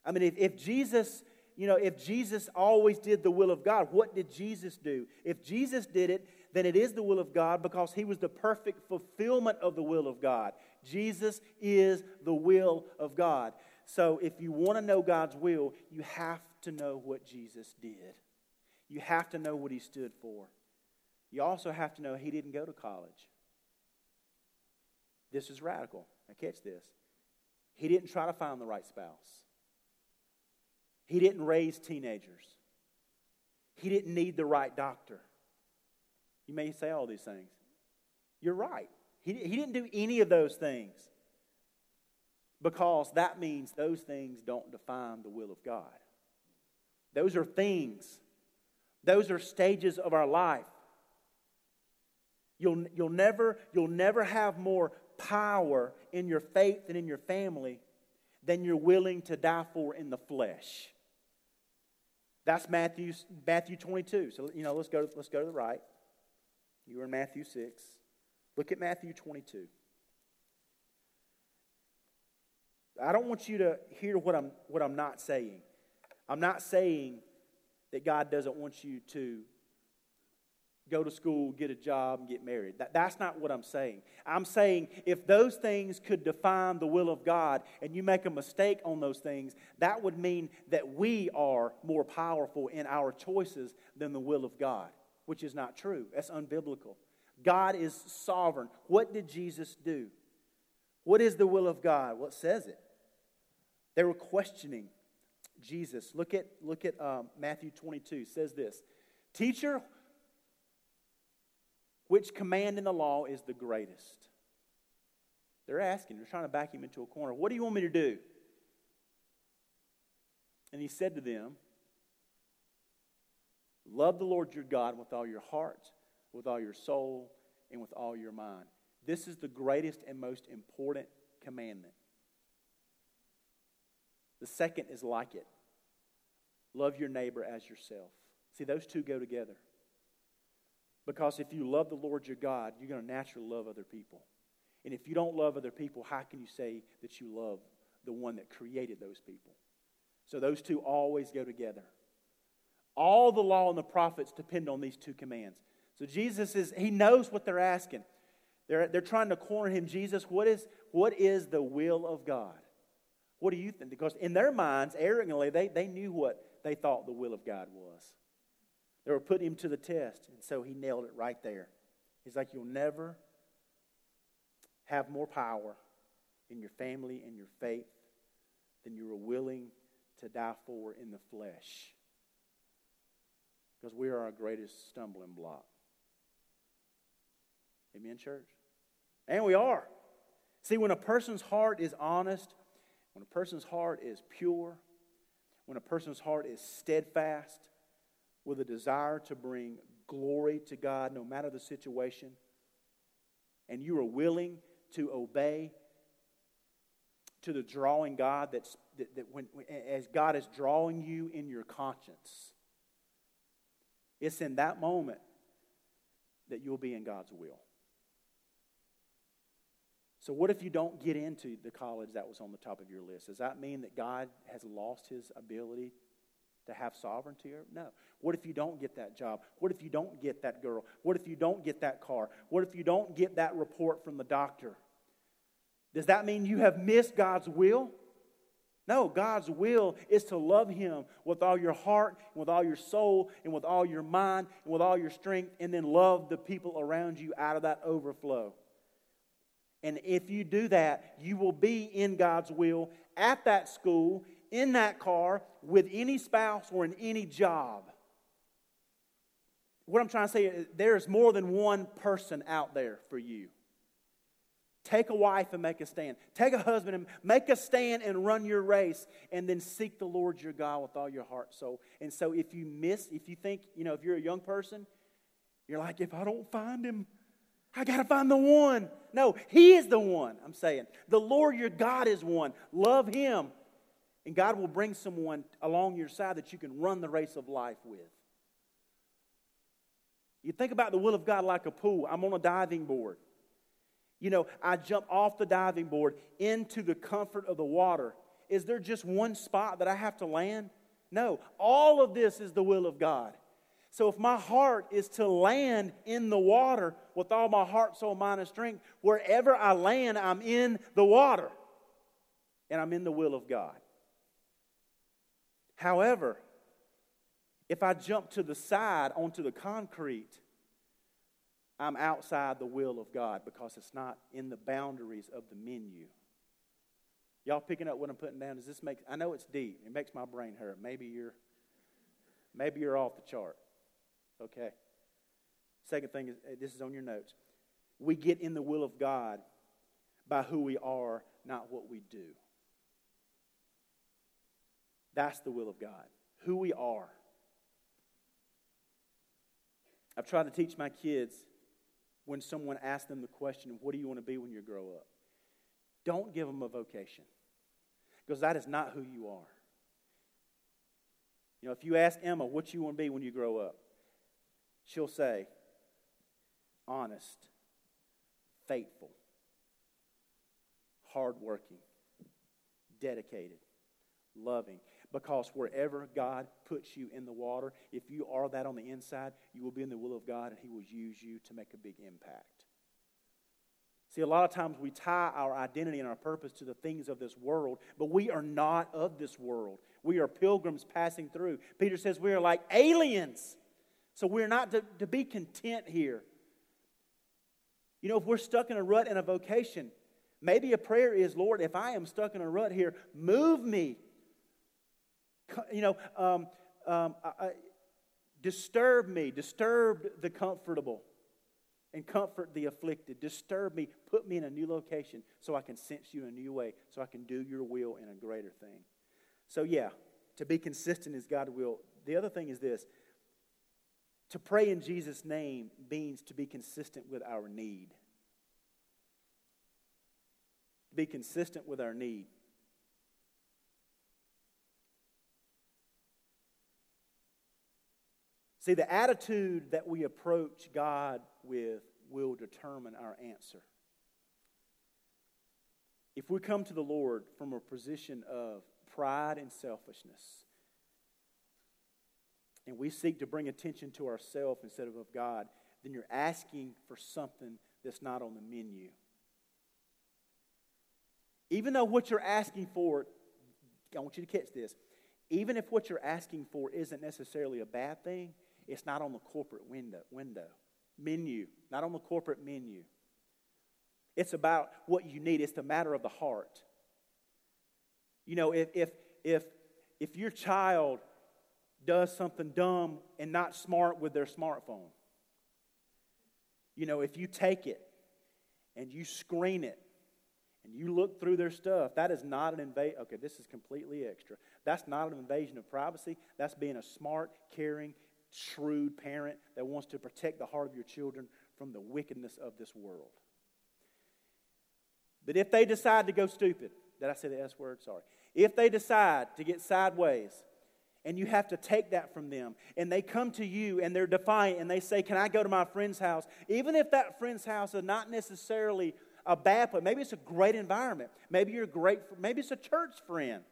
I mean, if, if Jesus you know, if Jesus always did the will of God, what did Jesus do? If Jesus did it, then it is the will of God because he was the perfect fulfillment of the will of God. Jesus is the will of God. So if you want to know God's will, you have to know what Jesus did. You have to know what he stood for. You also have to know he didn't go to college. This is radical. Now, catch this. He didn't try to find the right spouse, he didn't raise teenagers, he didn't need the right doctor. You may say all these things. You're right. He, he didn't do any of those things because that means those things don't define the will of God. Those are things, those are stages of our life. You'll, you'll, never, you'll never have more power in your faith and in your family than you're willing to die for in the flesh. That's Matthew, Matthew 22. So, you know, let's go, let's go to the right. You were in Matthew 6. Look at Matthew 22. I don't want you to hear what I'm, what I'm not saying. I'm not saying that God doesn't want you to go to school, get a job, and get married. That, that's not what I'm saying. I'm saying if those things could define the will of God and you make a mistake on those things, that would mean that we are more powerful in our choices than the will of God, which is not true. That's unbiblical. God is sovereign. What did Jesus do? What is the will of God? Well, says it. They were questioning Jesus. Look at, look at um, Matthew 22. It says this Teacher, which command in the law is the greatest? They're asking, they're trying to back him into a corner. What do you want me to do? And he said to them, Love the Lord your God with all your heart, with all your soul, and with all your mind. This is the greatest and most important commandment. The second is like it love your neighbor as yourself. See, those two go together. Because if you love the Lord your God, you're going to naturally love other people. And if you don't love other people, how can you say that you love the one that created those people? So those two always go together. All the law and the prophets depend on these two commands. So Jesus is, he knows what they're asking. They're, they're trying to corner him. Jesus, what is, what is the will of God? What do you think? Because in their minds, arrogantly, they, they knew what they thought the will of God was. They were putting him to the test, and so he nailed it right there. He's like, You'll never have more power in your family and your faith than you are willing to die for in the flesh. Because we are our greatest stumbling block. Amen, church? And we are. See, when a person's heart is honest when a person's heart is pure, when a person's heart is steadfast with a desire to bring glory to God no matter the situation, and you are willing to obey to the drawing God that's that, that when as God is drawing you in your conscience, it's in that moment that you'll be in God's will. So, what if you don't get into the college that was on the top of your list? Does that mean that God has lost his ability to have sovereignty? No. What if you don't get that job? What if you don't get that girl? What if you don't get that car? What if you don't get that report from the doctor? Does that mean you have missed God's will? No, God's will is to love Him with all your heart, and with all your soul, and with all your mind, and with all your strength, and then love the people around you out of that overflow. And if you do that, you will be in God's will at that school, in that car, with any spouse, or in any job. What I'm trying to say is there's more than one person out there for you. Take a wife and make a stand. Take a husband and make a stand and run your race. And then seek the Lord your God with all your heart, soul. And so if you miss, if you think, you know, if you're a young person, you're like, if I don't find him, I got to find the one. No, He is the one, I'm saying. The Lord your God is one. Love Him. And God will bring someone along your side that you can run the race of life with. You think about the will of God like a pool. I'm on a diving board. You know, I jump off the diving board into the comfort of the water. Is there just one spot that I have to land? No. All of this is the will of God. So if my heart is to land in the water with all my heart, soul, mind, and strength, wherever I land, I'm in the water. And I'm in the will of God. However, if I jump to the side onto the concrete, I'm outside the will of God because it's not in the boundaries of the menu. Y'all picking up what I'm putting down? Does this make I know it's deep. It makes my brain hurt. Maybe you're maybe you're off the chart. Okay. Second thing is eh, this is on your notes. We get in the will of God by who we are, not what we do. That's the will of God. Who we are. I've tried to teach my kids when someone asks them the question, What do you want to be when you grow up? Don't give them a vocation because that is not who you are. You know, if you ask Emma what you want to be when you grow up, she'll say, honest, faithful, hardworking, dedicated, loving. Because wherever God puts you in the water, if you are that on the inside, you will be in the will of God and He will use you to make a big impact. See, a lot of times we tie our identity and our purpose to the things of this world, but we are not of this world. We are pilgrims passing through. Peter says we are like aliens. So we're not to, to be content here. You know, if we're stuck in a rut in a vocation, maybe a prayer is, Lord, if I am stuck in a rut here, move me. You know, um, um, I, I, disturb me, disturb the comfortable and comfort the afflicted. Disturb me, put me in a new location so I can sense you in a new way, so I can do your will in a greater thing. So, yeah, to be consistent is God's will. The other thing is this to pray in Jesus' name means to be consistent with our need. Be consistent with our need. See, the attitude that we approach God with will determine our answer. If we come to the Lord from a position of pride and selfishness, and we seek to bring attention to ourselves instead of of God, then you're asking for something that's not on the menu. Even though what you're asking for, I want you to catch this, even if what you're asking for isn't necessarily a bad thing, it's not on the corporate window, window menu, not on the corporate menu. It's about what you need. It's the matter of the heart. You know, if if if if your child does something dumb and not smart with their smartphone, you know, if you take it and you screen it and you look through their stuff, that is not an invasion. Okay, this is completely extra. That's not an invasion of privacy. That's being a smart, caring, shrewd parent that wants to protect the heart of your children from the wickedness of this world. But if they decide to go stupid, did I say the S word? Sorry. If they decide to get sideways, and you have to take that from them, and they come to you and they're defiant and they say, Can I go to my friend's house? Even if that friend's house is not necessarily a bad place, maybe it's a great environment. Maybe you're great, maybe it's a church friend.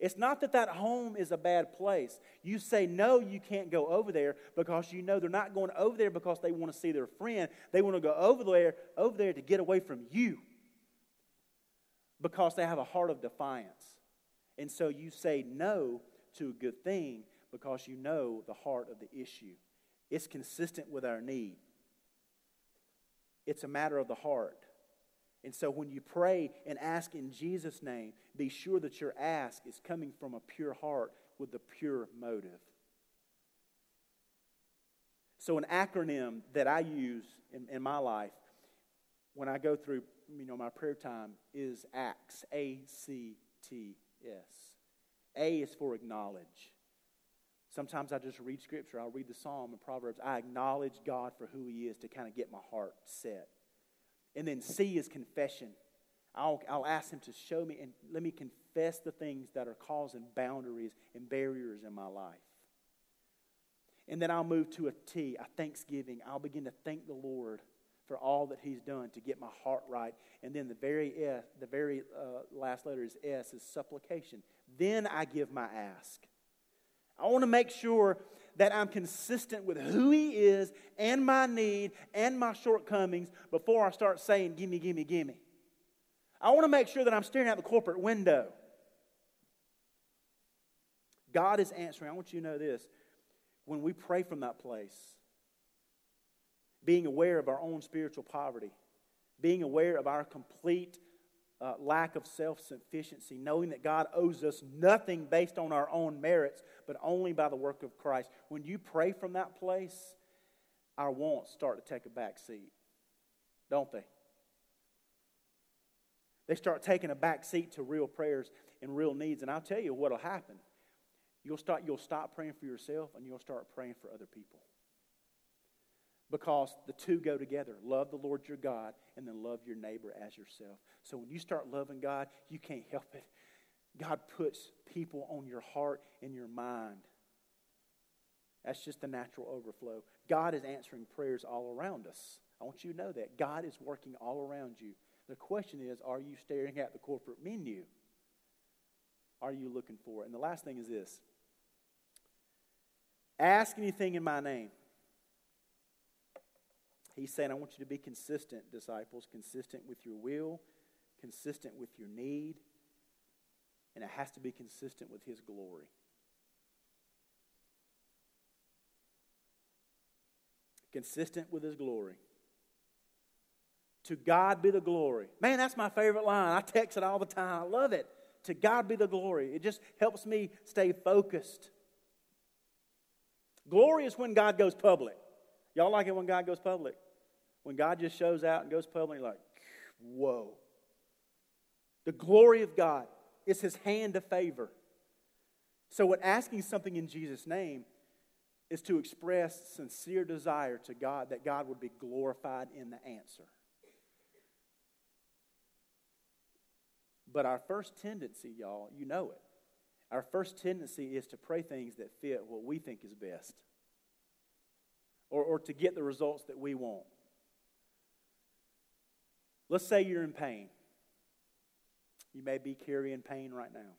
It's not that that home is a bad place. You say, no, you can't go over there because you know they're not going over there because they want to see their friend. They want to go over there, over there to get away from you because they have a heart of defiance. And so you say no to a good thing because you know the heart of the issue. It's consistent with our need. It's a matter of the heart. And so when you pray and ask in Jesus' name, be sure that your ask is coming from a pure heart with a pure motive. So, an acronym that I use in, in my life when I go through you know, my prayer time is ACTS, A C T S. A is for acknowledge. Sometimes I just read scripture. I'll read the Psalm and Proverbs. I acknowledge God for who He is to kind of get my heart set. And then C is confession. I'll, I'll ask Him to show me and let me confess the things that are causing boundaries and barriers in my life. And then I'll move to a T, a thanksgiving. I'll begin to thank the Lord for all that He's done to get my heart right. And then the very F, the very uh, last letter is S, is supplication. Then I give my ask. I want to make sure that I'm consistent with who He is and my need and my shortcomings before I start saying, Gimme, gimme, gimme. I want to make sure that I'm staring out the corporate window. God is answering. I want you to know this. When we pray from that place, being aware of our own spiritual poverty, being aware of our complete uh, lack of self sufficiency, knowing that God owes us nothing based on our own merits, but only by the work of Christ. When you pray from that place, our wants start to take a back seat, don't they? They start taking a back seat to real prayers and real needs. And I'll tell you what'll happen. You'll start you'll stop praying for yourself and you'll start praying for other people because the two go together love the Lord your God and then love your neighbor as yourself. So when you start loving God, you can't help it. God puts people on your heart and your mind. That's just the natural overflow. God is answering prayers all around us. I want you to know that. God is working all around you. The question is are you staring at the corporate menu? Are you looking for it? And the last thing is this ask anything in my name He's saying, I want you to be consistent, disciples, consistent with your will, consistent with your need, and it has to be consistent with His glory. Consistent with His glory. To God be the glory. Man, that's my favorite line. I text it all the time. I love it. To God be the glory. It just helps me stay focused. Glory is when God goes public. Y'all like it when God goes public? When God just shows out and goes public, like, whoa. The glory of God is his hand of favor. So, what asking something in Jesus' name is to express sincere desire to God that God would be glorified in the answer. But our first tendency, y'all, you know it. Our first tendency is to pray things that fit what we think is best or, or to get the results that we want. Let's say you're in pain. You may be carrying pain right now.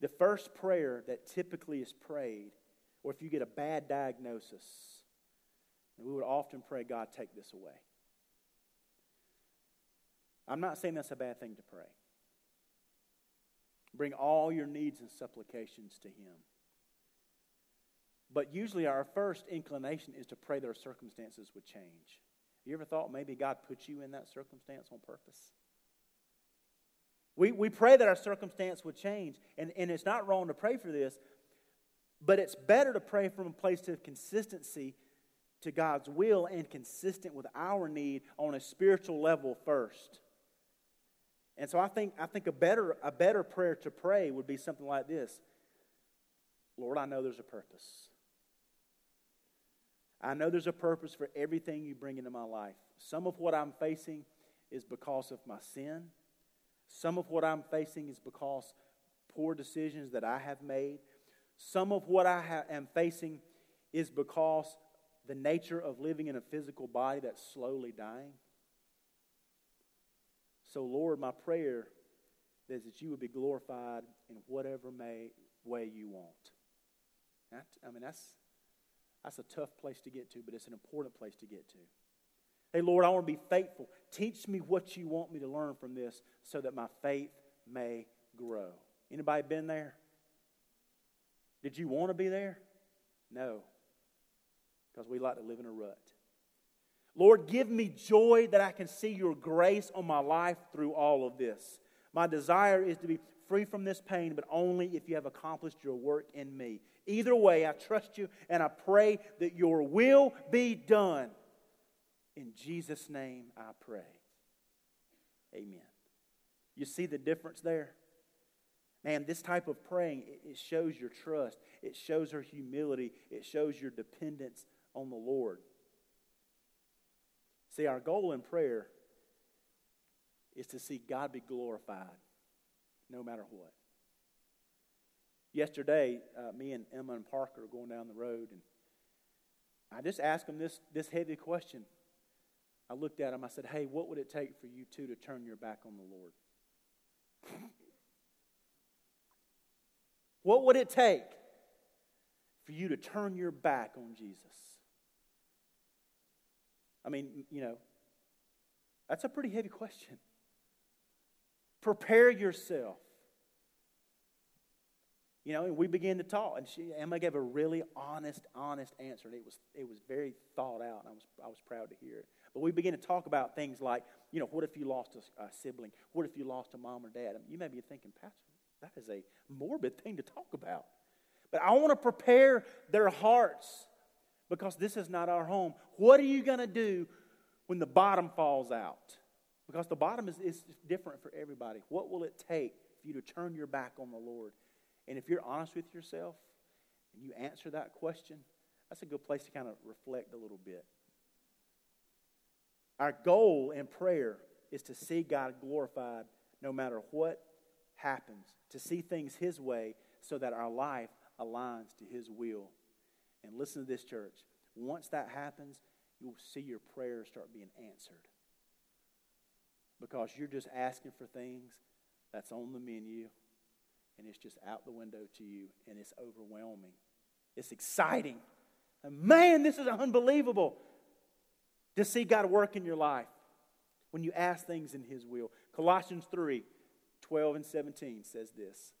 The first prayer that typically is prayed, or if you get a bad diagnosis, we would often pray, God, take this away. I'm not saying that's a bad thing to pray. Bring all your needs and supplications to Him. But usually, our first inclination is to pray that our circumstances would change. You ever thought maybe God put you in that circumstance on purpose? We, we pray that our circumstance would change, and, and it's not wrong to pray for this, but it's better to pray from a place of consistency to God's will and consistent with our need on a spiritual level first. And so I think, I think a, better, a better prayer to pray would be something like this Lord, I know there's a purpose. I know there's a purpose for everything you bring into my life. Some of what I'm facing is because of my sin. Some of what I'm facing is because poor decisions that I have made. Some of what I ha- am facing is because the nature of living in a physical body that's slowly dying. So, Lord, my prayer is that you would be glorified in whatever may, way you want. That, I mean, that's, that's a tough place to get to, but it's an important place to get to. Hey, Lord, I want to be faithful. Teach me what you want me to learn from this so that my faith may grow. Anybody been there? Did you want to be there? No, because we like to live in a rut. Lord, give me joy that I can see your grace on my life through all of this. My desire is to be free from this pain, but only if you have accomplished your work in me. Either way, I trust you and I pray that your will be done. In Jesus' name I pray. Amen. You see the difference there? Man, this type of praying, it shows your trust. It shows your humility. It shows your dependence on the Lord. See, our goal in prayer is to see God be glorified no matter what. Yesterday, uh, me and Emma and Parker were going down the road, and I just asked them this, this heavy question. I looked at them, I said, Hey, what would it take for you two to turn your back on the Lord? what would it take for you to turn your back on Jesus? I mean, you know, that's a pretty heavy question. Prepare yourself You know, and we began to talk, and she, Emma gave a really honest, honest answer, and it was it was very thought out, and I was I was proud to hear it. But we began to talk about things like, you know, what if you lost a, a sibling? What if you lost a mom or dad? you may be thinking, Pastor, that is a morbid thing to talk about. But I want to prepare their hearts because this is not our home. What are you going to do when the bottom falls out? Because the bottom is, is different for everybody. What will it take for you to turn your back on the Lord? And if you're honest with yourself and you answer that question, that's a good place to kind of reflect a little bit. Our goal in prayer is to see God glorified no matter what happens, to see things His way so that our life aligns to His will. And listen to this, church. Once that happens, you'll see your prayers start being answered. Because you're just asking for things that's on the menu and it's just out the window to you and it's overwhelming. It's exciting. And man, this is unbelievable to see God work in your life when you ask things in His will. Colossians 3 12 and 17 says this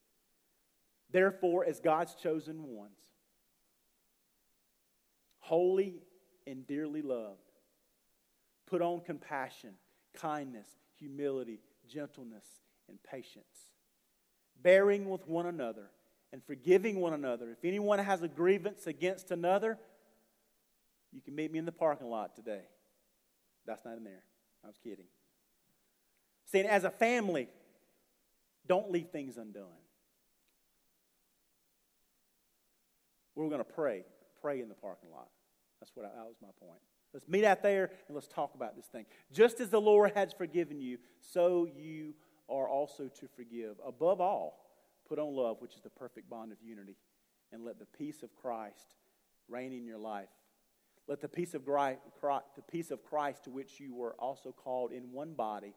Therefore, as God's chosen ones, holy and dearly loved, put on compassion, kindness, humility, gentleness, and patience bearing with one another and forgiving one another. If anyone has a grievance against another, you can meet me in the parking lot today. That's not in there. I was kidding. Saying, as a family, don't leave things undone. We're going to pray. Pray in the parking lot. That's what I, that was my point. Let's meet out there and let's talk about this thing. Just as the Lord has forgiven you, so you are also to forgive. Above all, put on love, which is the perfect bond of unity, and let the peace of Christ reign in your life. Let the peace of Christ, the peace of Christ to which you were also called in one body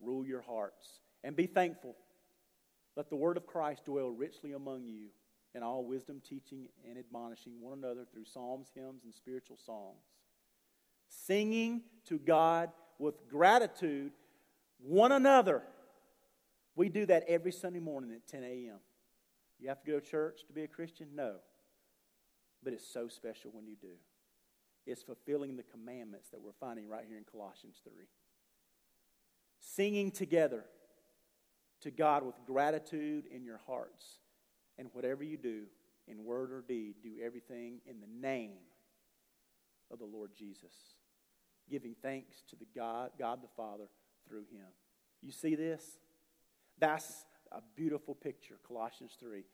rule your hearts and be thankful. Let the word of Christ dwell richly among you in all wisdom, teaching and admonishing one another through psalms, hymns, and spiritual songs, singing to God with gratitude one another we do that every Sunday morning at 10 a.m. You have to go to church to be a Christian? No. But it's so special when you do. It's fulfilling the commandments that we're finding right here in Colossians 3. Singing together to God with gratitude in your hearts. And whatever you do, in word or deed, do everything in the name of the Lord Jesus, giving thanks to the God, God the Father through him. You see this? That's a beautiful picture, Colossians 3,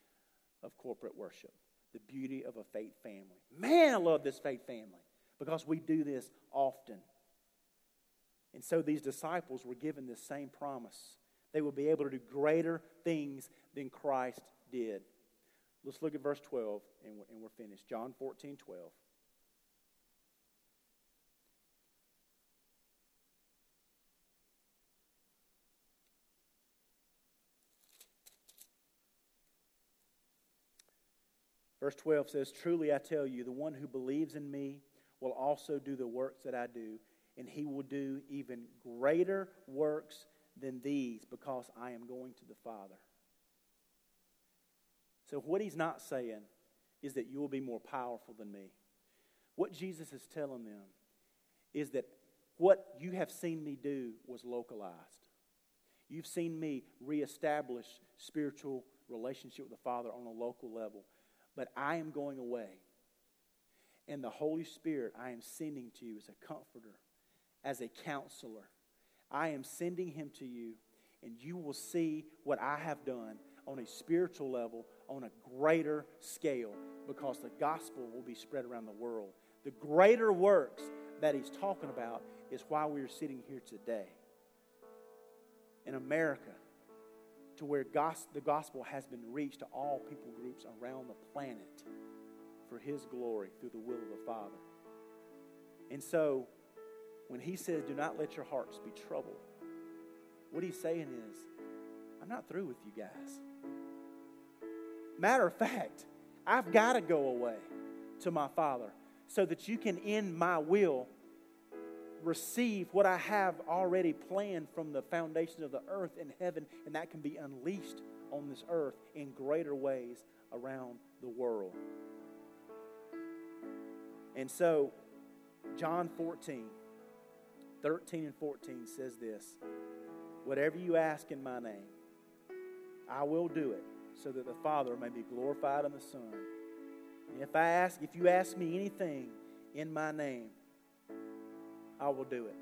of corporate worship. The beauty of a faith family. Man, I love this faith family because we do this often. And so these disciples were given this same promise. They will be able to do greater things than Christ did. Let's look at verse 12 and we're finished. John 14, 12. Verse 12 says, Truly I tell you, the one who believes in me will also do the works that I do, and he will do even greater works than these because I am going to the Father. So, what he's not saying is that you will be more powerful than me. What Jesus is telling them is that what you have seen me do was localized. You've seen me reestablish spiritual relationship with the Father on a local level. But I am going away. And the Holy Spirit I am sending to you as a comforter, as a counselor. I am sending him to you, and you will see what I have done on a spiritual level, on a greater scale, because the gospel will be spread around the world. The greater works that he's talking about is why we are sitting here today. In America, to where the gospel has been reached to all people groups around the planet for his glory through the will of the Father. And so, when he says, Do not let your hearts be troubled, what he's saying is, I'm not through with you guys. Matter of fact, I've got to go away to my Father so that you can, end my will, receive what I have already planned from the foundation of the earth and heaven, and that can be unleashed on this earth in greater ways around the world. And so, John 14, 13 and 14 says this Whatever you ask in my name, I will do it, so that the Father may be glorified in the Son. And if I ask, if you ask me anything in my name, I will do it.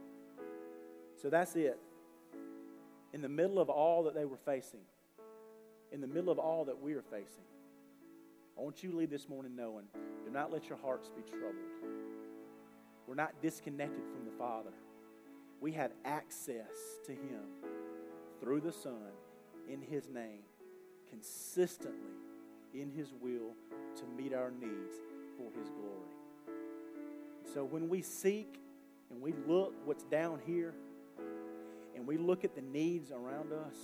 So that's it. In the middle of all that they were facing, in the middle of all that we are facing, I want you to leave this morning knowing do not let your hearts be troubled. We're not disconnected from the Father. We have access to Him through the Son in His name, consistently in His will to meet our needs for His glory. So when we seek and we look what's down here, and we look at the needs around us,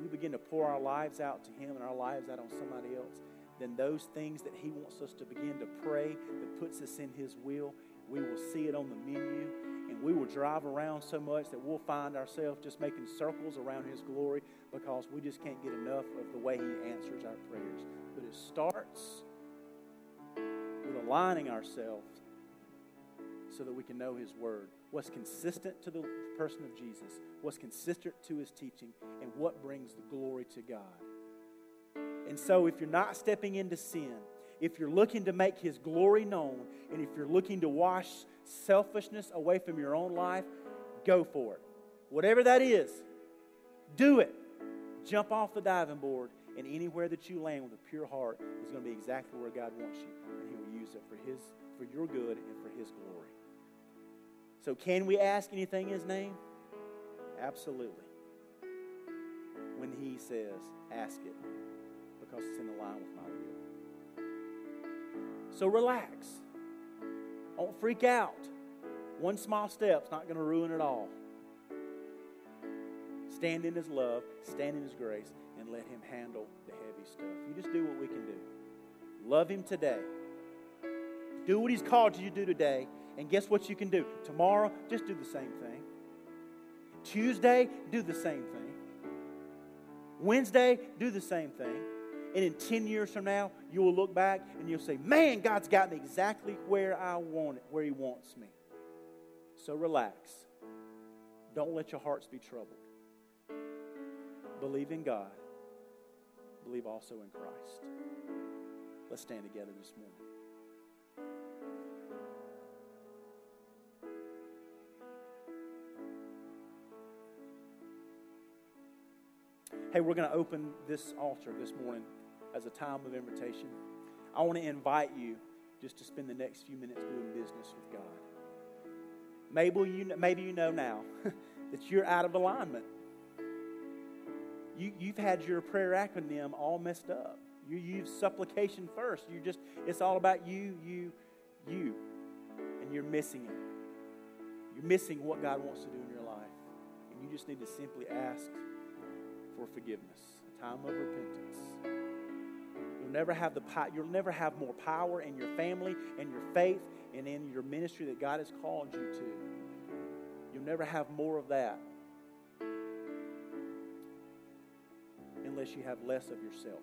we begin to pour our lives out to Him and our lives out on somebody else, then those things that He wants us to begin to pray that puts us in His will, we will see it on the menu. And we will drive around so much that we'll find ourselves just making circles around His glory because we just can't get enough of the way He answers our prayers. But it starts with aligning ourselves so that we can know His Word. What's consistent to the person of Jesus, what's consistent to His teaching, and what brings the glory to God. And so, if you're not stepping into sin, if you're looking to make His glory known, and if you're looking to wash selfishness away from your own life, go for it. Whatever that is, do it. Jump off the diving board, and anywhere that you land with a pure heart is going to be exactly where God wants you, and He will use it for His, for your good and for His glory. So, can we ask anything in His name? Absolutely. When He says, ask it, because it's in the line with my will. So, relax. Don't freak out. One small step's not going to ruin it all. Stand in His love, stand in His grace, and let Him handle the heavy stuff. You just do what we can do. Love Him today. Do what He's called you to do today and guess what you can do? Tomorrow, just do the same thing. Tuesday, do the same thing. Wednesday, do the same thing. And in 10 years from now, you will look back and you'll say, Man, God's got me exactly where I want it, where He wants me. So relax. Don't let your hearts be troubled. Believe in God. Believe also in Christ. Let's stand together this morning. Hey, we're going to open this altar this morning as a time of invitation. I want to invite you just to spend the next few minutes doing business with God. Maybe you, maybe you know now that you're out of alignment. You, you've had your prayer acronym all messed up. You use supplication first. You just, it's all about you, you, you. And you're missing it. You're missing what God wants to do in your life. And you just need to simply ask for forgiveness, a time of repentance. You'll never have the you'll never have more power in your family and your faith and in your ministry that God has called you to. You'll never have more of that unless you have less of yourself.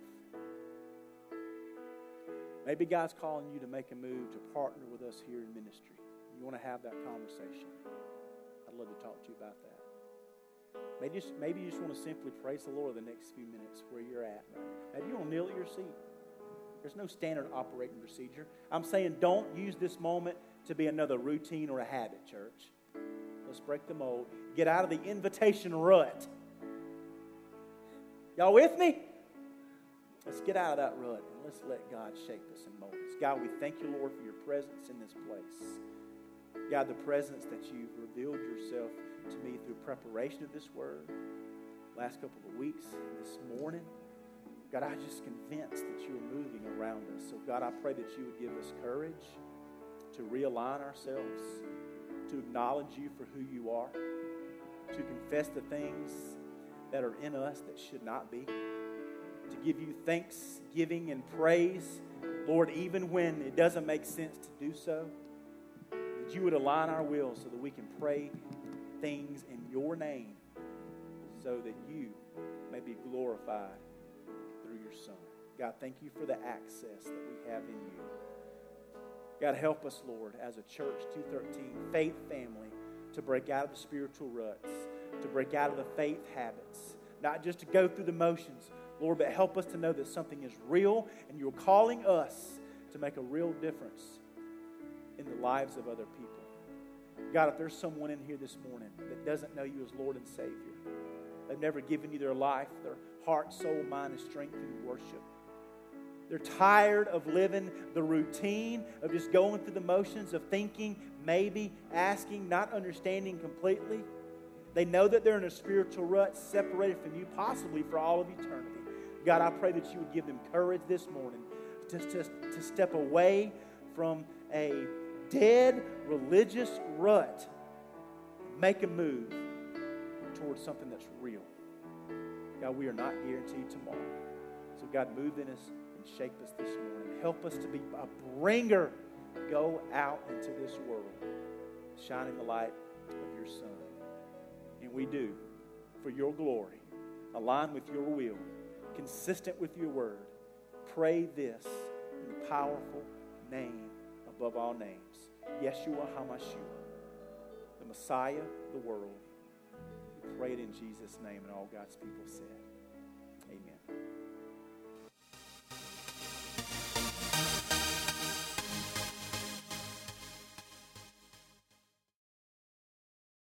Maybe God's calling you to make a move to partner with us here in ministry. You want to have that conversation. I'd love to talk to you about that. Maybe, just, maybe you just want to simply praise the Lord the next few minutes where you're at. Maybe you want to kneel at your seat. There's no standard operating procedure. I'm saying don't use this moment to be another routine or a habit, church. Let's break the mold. Get out of the invitation rut. Y'all with me? Let's get out of that rut and let's let God shape us and mold us. God, we thank you, Lord, for your presence in this place. God, the presence that you've revealed yourself to me through preparation of this word, last couple of weeks, this morning. God, I just convinced that you are moving around us. So, God, I pray that you would give us courage to realign ourselves, to acknowledge you for who you are, to confess the things that are in us that should not be, to give you thanksgiving and praise, Lord, even when it doesn't make sense to do so. That you would align our will so that we can pray things in your name so that you may be glorified through your Son. God, thank you for the access that we have in you. God, help us, Lord, as a church 213, faith family, to break out of the spiritual ruts, to break out of the faith habits, not just to go through the motions, Lord, but help us to know that something is real and you're calling us to make a real difference in the lives of other people. God, if there's someone in here this morning that doesn't know you as Lord and Savior, they've never given you their life, their heart, soul, mind, and strength in worship. They're tired of living the routine of just going through the motions of thinking, maybe, asking, not understanding completely. They know that they're in a spiritual rut, separated from you, possibly for all of eternity. God, I pray that you would give them courage this morning to, to, to step away from a dead religious rut, make a move towards something that's real. God, we are not guaranteed tomorrow. So, God, move in us and shape us this morning. Help us to be a bringer. Go out into this world, shining the light of your Son. And we do for your glory, aligned with your will, consistent with your word. Pray this in the powerful name above all names Yeshua HaMashiach, the Messiah of the world. We pray it in Jesus' name, and all God's people said, Amen.